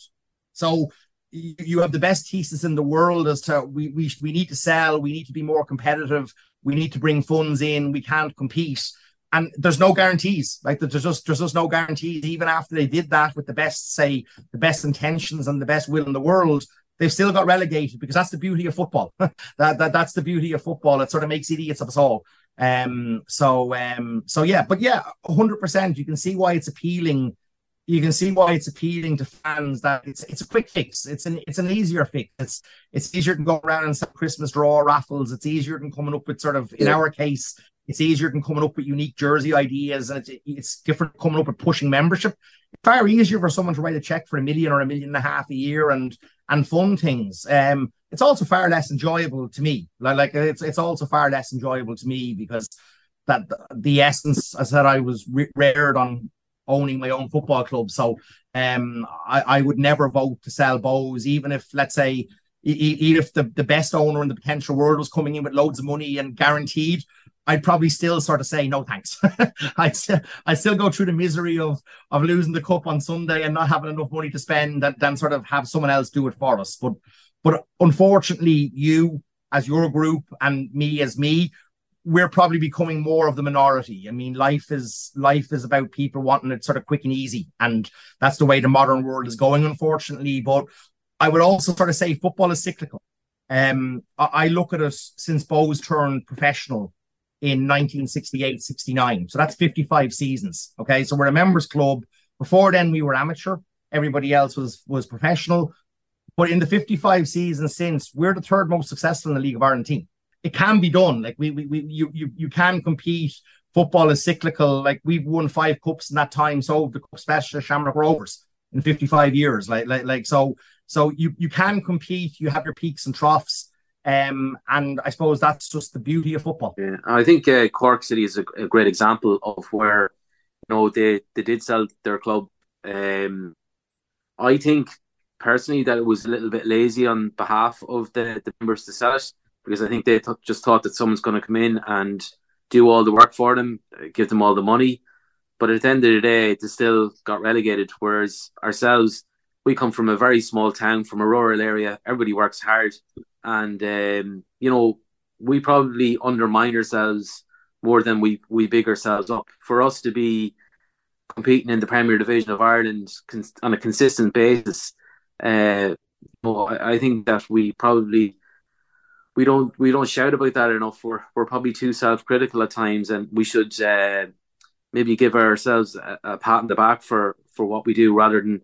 So you have the best thesis in the world as to we we we need to sell, we need to be more competitive, we need to bring funds in, we can't compete and there's no guarantees. Like there's just there's just no guarantees. Even after they did that with the best, say, the best intentions and the best will in the world, they've still got relegated because that's the beauty of football. that, that that's the beauty of football. It sort of makes idiots of us all. Um. So um. So yeah. But yeah, hundred percent. You can see why it's appealing. You can see why it's appealing to fans that it's it's a quick fix. It's an it's an easier fix. It's it's easier to go around and sell Christmas draw raffles. It's easier than coming up with sort of in our case it's easier than coming up with unique jersey ideas, and it's, it's different coming up with pushing membership. It's far easier for someone to write a check for a million or a million and a half a year and and fund things. Um, it's also far less enjoyable to me. Like, like it's it's also far less enjoyable to me because that the essence, I said, I was reared on owning my own football club, so um, I, I would never vote to sell Bohs, even if let's say even if the, the best owner in the potential world was coming in with loads of money and guaranteed, I'd probably still sort of say no thanks. I'd still I'd still go through the misery of of losing the cup on Sunday and not having enough money to spend and then sort of have someone else do it for us. But but unfortunately, you as your group and me as me, we're probably becoming more of the minority. I mean, life is life is about people wanting it sort of quick and easy, and that's the way the modern world is going, unfortunately. But I would also sort of say football is cyclical. Um, I, look at it since Bohs turned professional in 1968 69. So that's 55 seasons. Okay. So we're a members club. Before then, we were amateur. Everybody else was was professional. But in the 55 seasons since, we're the third most successful in the League of Ireland team. It can be done. Like we, we, we you, you, you can compete. Football is cyclical. Like we've won five cups in that time. So the cup special Shamrock Rovers in 55 years. Like, like, like so, so you, you can compete. You have your peaks and troughs. Um, and I suppose that's just the beauty of football. Yeah, I think uh, Cork City is a, a, great example of where you know they they did sell their club. Um, I think personally that it was a little bit lazy on behalf of the, the members to sell it. Because I think they th- just thought that someone's going to come in and do all the work for them, give them all the money. But at the end of the day, they still got relegated. Whereas ourselves, we come from a very small town, from a rural area. Everybody works hard, and um, you know we probably undermine ourselves more than we we big ourselves up. For us to be competing in the Premier Division of Ireland on a consistent basis, uh, well, I think that we probably we don't we don't shout about that enough. We're we're probably too self critical at times, and we should uh, maybe give ourselves a, a, pat on the back for for what we do rather than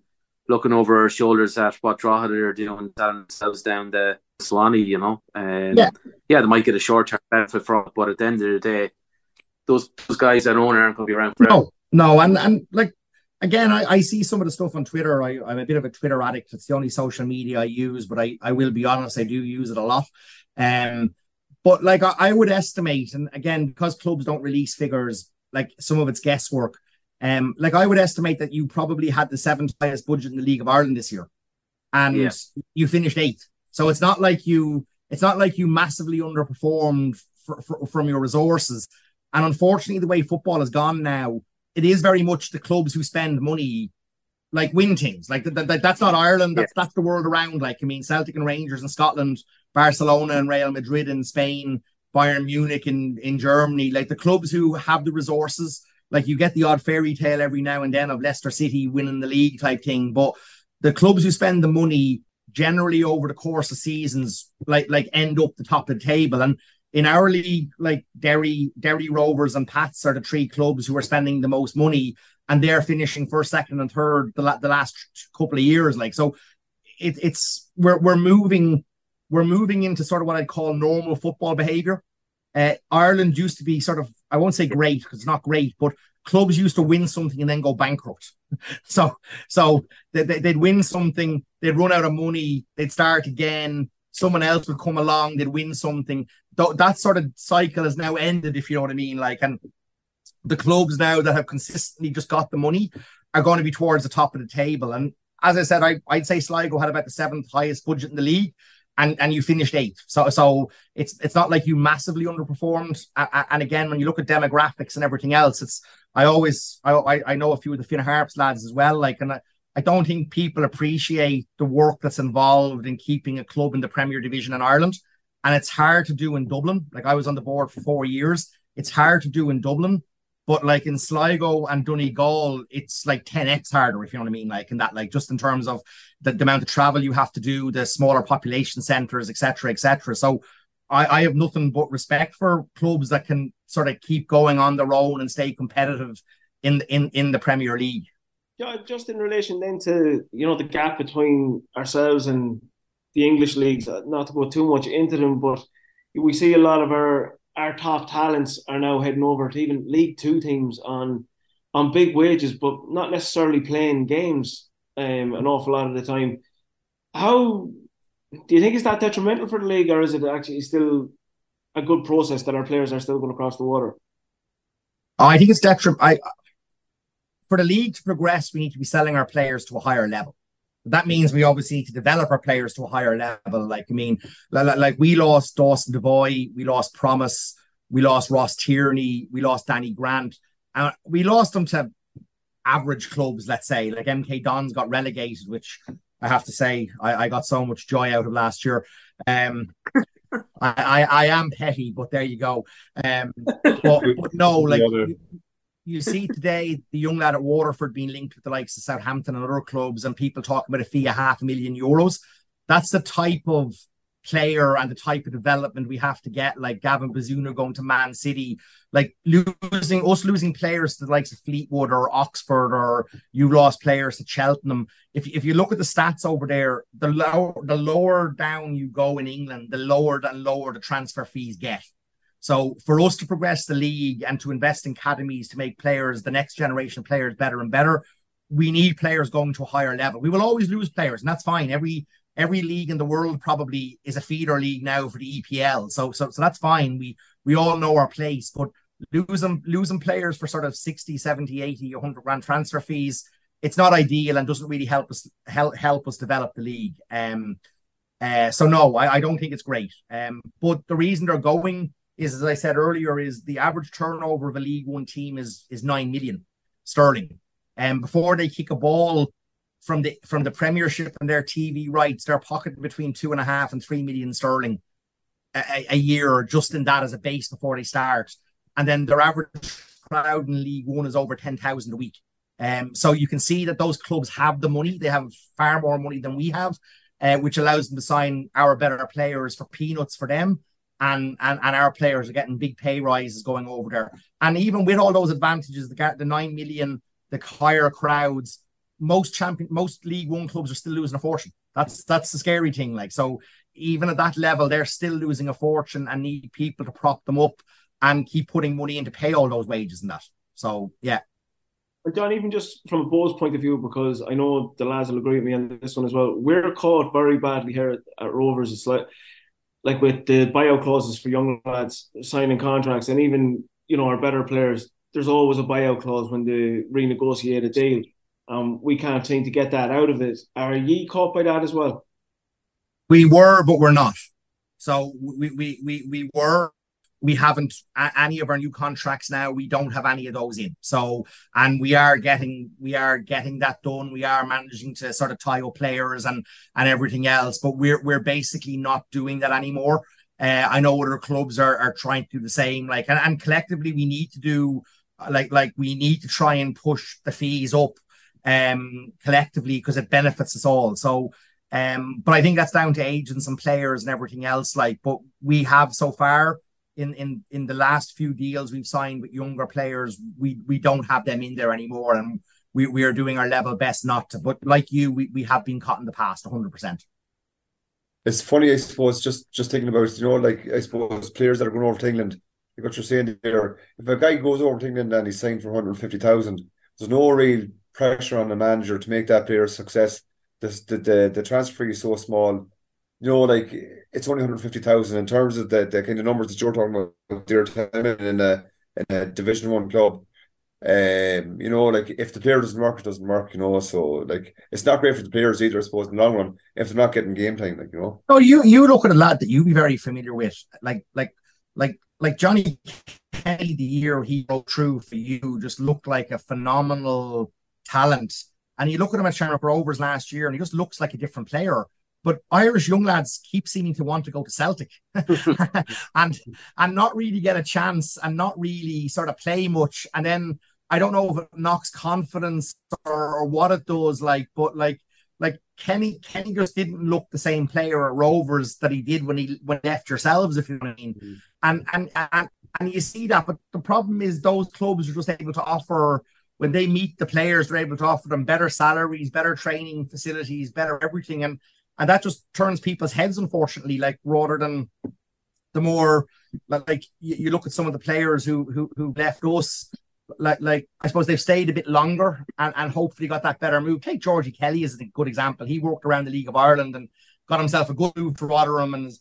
looking over our shoulders at what Drogheda are doing themselves down the Swanee. You know, um, yeah, yeah, they might get a short term benefit from it, but at the end of the day, those those guys that own aren't going to be around forever. No, no, and and like again, I, I see some of the stuff on Twitter. I, I'm a bit of a Twitter addict. It's the only social media I use, but I, I will be honest, I do use it a lot. Um, but like I, I would estimate, and again, because clubs don't release figures, like some of it's guesswork. Um, like I would estimate that you probably had the seventh highest budget in the League of Ireland this year, and yeah. you finished eighth. So it's not like you, it's not like you massively underperformed for, for, from your resources. And unfortunately, the way football has gone now, it is very much the clubs who spend money like win things. Like that, that, that's not Ireland. That's yeah. that's the world around. Like I mean, Celtic and Rangers in Scotland, Barcelona and Real Madrid in Spain, Bayern Munich in in Germany. Like the clubs who have the resources. Like you get the odd fairy tale every now and then of Leicester City winning the league type thing, but the clubs who spend the money generally over the course of seasons like like end up the top of the table and in our league, like Derry, Derry Rovers and Pats are the three clubs who are spending the most money, and they're finishing first, second, and third the, the last couple of years. Like so, it, it's we're we're moving we're moving into sort of what I'd call normal football behavior. Uh, Ireland used to be sort of I won't say great because it's not great, but clubs used to win something and then go bankrupt. so so they, they'd win something, they'd run out of money, they'd start again someone else would come along, they'd win something. Th- that sort of cycle has now ended, if you know what I mean. Like, and the clubs now that have consistently just got the money are going to be towards the top of the table. And as I said, I, I'd say Sligo had about the seventh highest budget in the league. And, and you finished eighth, so so it's it's not like you massively underperformed. And again, when you look at demographics and everything else, it's I always I I know a few of the Finn Harps lads as well. Like, and I, I don't think people appreciate the work that's involved in keeping a club in the Premier Division in Ireland. And it's hard to do in Dublin. Like I was on the board for four years. It's hard to do in Dublin. But like in Sligo and Donegal, it's like 10x harder, if you know what I mean. Like in that, like just in terms of the, the amount of travel you have to do, the smaller population centres, etc., etc. So I, I have nothing but respect for clubs that can sort of keep going on their own and stay competitive in in in the Premier League. Yeah, just in relation then to you know the gap between ourselves and the English leagues. Not to go too much into them, but we see a lot of our our top talents are now heading over to even League Two teams on on big wages, but not necessarily playing games um, an awful lot of the time. How do you think is that detrimental for the league, or is it actually still a good process that our players are still going across the water? I think it's detrimental. I for the league to progress, we need to be selling our players to a higher level. That means we obviously need to develop our players to a higher level. Like, I mean, like, we lost Dawson Devoy, we lost Promise, we lost Ross Tierney, we lost Danny Grant, and we lost them to average clubs, let's say. Like MK Dons got relegated, which I have to say I, I got so much joy out of last year. Um, I, I, I am petty, but there you go. Um, but, but no, like you see today the young lad at Waterford being linked with the likes of Southampton and other clubs, and people talking about a fee of half a million euros. That's the type of player and the type of development we have to get, like Gavin Bazunu going to Man City, like losing us losing players to the likes of Fleetwood or Oxford, or you lost players to Cheltenham. If, if you look at the stats over there, the lower the lower down you go in England, the lower and lower the transfer fees get. So for us to progress the league and to invest in academies to make players, the next generation of players better and better, we need players going to a higher level. We will always lose players, and that's fine. Every every league in the world probably is a feeder league now for the EPL. So so so that's fine. We we all know our place, but losing losing players for sort of 60, 70, 80, 100 grand transfer fees, it's not ideal and doesn't really help us help help us develop the league. Um Uh, so no, I, I don't think it's great. Um, but the reason they're going is, as I said earlier, is the average turnover of a League One team is is nine million sterling. And um, before they kick a ball from the from the Premiership and their TV rights, they're pocketing between two and a half and three million sterling a, a year just in that as a base before they start. And then their average crowd in League One is over ten thousand a week. Um, so you can see that those clubs have the money; they have far more money than we have, uh, which allows them to sign our better players for peanuts for them and and and our players are getting big pay rises going over there. And even with all those advantages, the the nine million, the higher crowds, most champion, most League One clubs are still losing a fortune. That's that's the scary thing. Like so, even at that level, they're still losing a fortune and need people to prop them up and keep putting money in to pay all those wages and that. So yeah. And John, even just from a Bohs point of view, because I know the lads will agree with me on this one as well. We're caught very badly here at, at Rovers. It's like like with the buyout clauses for young lads signing contracts, and even you know our better players, there's always a buyout clause when they renegotiate a deal. Um, we can't seem to get that out of it. Are ye caught by that as well? We were, but we're not. So we we we we were we haven't any of our new contracts now we don't have any of those in. So and we are getting we are getting that done. We are managing to sort of tie up players and and everything else but we're we're basically not doing that anymore. Uh, i know other clubs are, are trying to do the same like and, and collectively we need to do like like we need to try and push the fees up um collectively because it benefits us all. So um but i think that's down to agents and players and everything else like but we have so far in in in the last few deals we've signed with younger players, we we don't have them in there anymore, and we we are doing our level best not to. But like you, we we have been caught in the past, hundred percent. It's funny, I suppose, just just thinking about you know, like I suppose players that are going over to England. Like what you're saying there, if a guy goes over to England and he's signed for 150,000, there's no real pressure on the manager to make that player a success. The, the, the, the transfer is so small you know, like it's only 150,000 in terms of the, the kind of numbers that you're talking about. They're in a in a Division One club. Um, you know, like if the player doesn't work, it doesn't work. You know, so like it's not great for the players either. I suppose in the long run, if they're not getting game time, like you know. Oh, you you look at a lad that you be very familiar with, like like like like Johnny Kenny. The year he broke through for you just looked like a phenomenal talent. And you look at him at Shamrock Rovers last year, and he just looks like a different player. But Irish young lads keep seeming to want to go to Celtic and and not really get a chance and not really sort of play much. And then I don't know if it knocks confidence or, or what it does, like, but like like Kenny Kenny just didn't look the same player at Rovers that he did when he when he left yourselves, if you know what I mean. Mm-hmm. And, and and and you see that, but the problem is those clubs are just able to offer when they meet the players, they're able to offer them better salaries, better training facilities, better everything. And and that just turns people's heads, unfortunately. Like rather than the more like you, you look at some of the players who who who left us, like like I suppose they've stayed a bit longer and and hopefully got that better move. Take Georgie Kelly as a good example. He worked around the League of Ireland and got himself a good move for Rotherham and is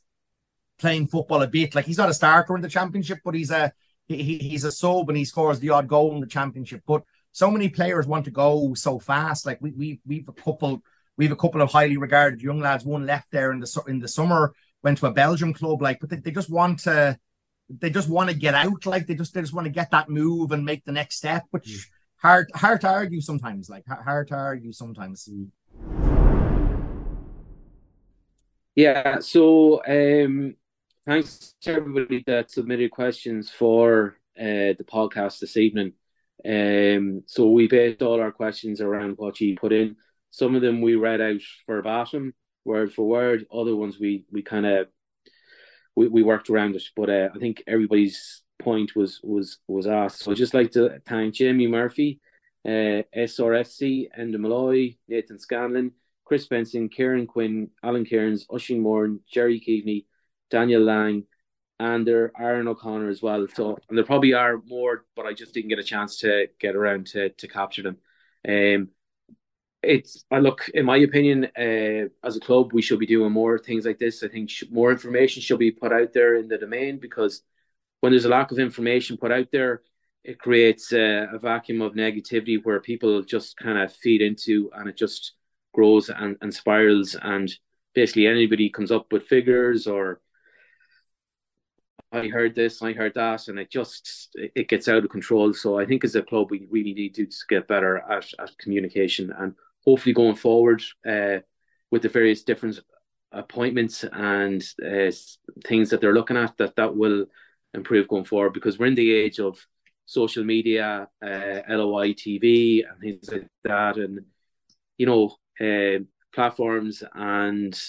playing football a bit. Like he's not a starter in the championship, but he's a he, he's a sub and he scores the odd goal in the championship. But so many players want to go so fast. Like we we we've a couple we have a couple of highly regarded young lads. One left there in the in the summer, went to a Belgium club, like, but they, they just want to they just want to get out, like they just they just want to get that move and make the next step, which mm. hard hard to argue sometimes, like hard hard to argue sometimes. Yeah, so um thanks to everybody that submitted questions for uh, the podcast this evening. Um, so we based all our questions around what you put in. Some of them we read out verbatim, word for word. Other ones we we kind of we, we worked around it. But uh, I think everybody's point was was was asked. So I'd just like to thank Jamie Murphy, uh, SRFC, Enda Malloy, Nathan Scanlon, Chris Benson, Kieran Quinn, Alan Cairns, Oisín Moore, Jerry Keaveney, Daniel Lang, and there Aaron O'Connor as well. So and there probably are more, but I just didn't get a chance to get around to to capture them. Um, it's I look in my opinion uh, as a club we should be doing more things like this. I think sh- more information should be put out there in the domain because when there's a lack of information put out there, it creates uh, a vacuum of negativity where people just kind of feed into and it just grows and, and spirals and basically anybody comes up with figures or I heard this, I heard that, and it just it gets out of control. So I think as a club, we really need to get better at, at communication, and hopefully going forward uh, with the various different appointments and uh, things that they're looking at, that that will improve going forward. Because we're in the age of social media, uh, LOI TV, and things like that, and you know, uh, platforms and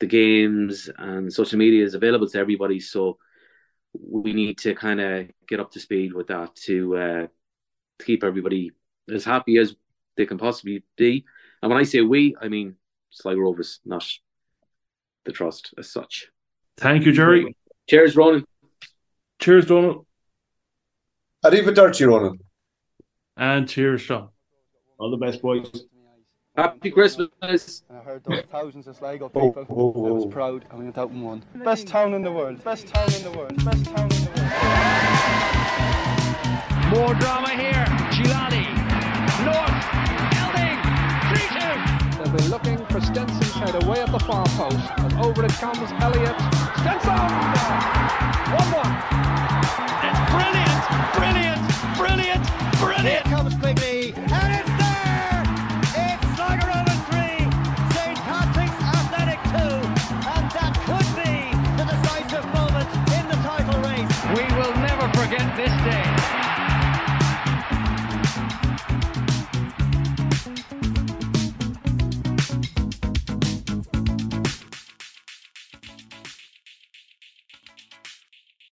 the games and social media is available to everybody. So we need to kind of get up to speed with that to uh, to keep everybody as happy as they can possibly be. And when I say we, I mean Sligo Rovers, not the trust as such. Thank you, Gerry. Cheers, Ronan. Cheers, Donal. Arrivederci, Ronan. And cheers, Shaun. All the best, boys. Happy Christmas. And I heard those thousands of Sligo oh, people. Oh, oh. I was proud and we went out and won. Best town in the world. Best town in the world. Best town in the world. More drama here. Gilani. 3 2. They'll be looking for Stenson's head away at the far post. And over it comes Elliott. Stenson! 1 1. Brilliant. Brilliant. Brilliant. Here Brilliant. comes Quigley.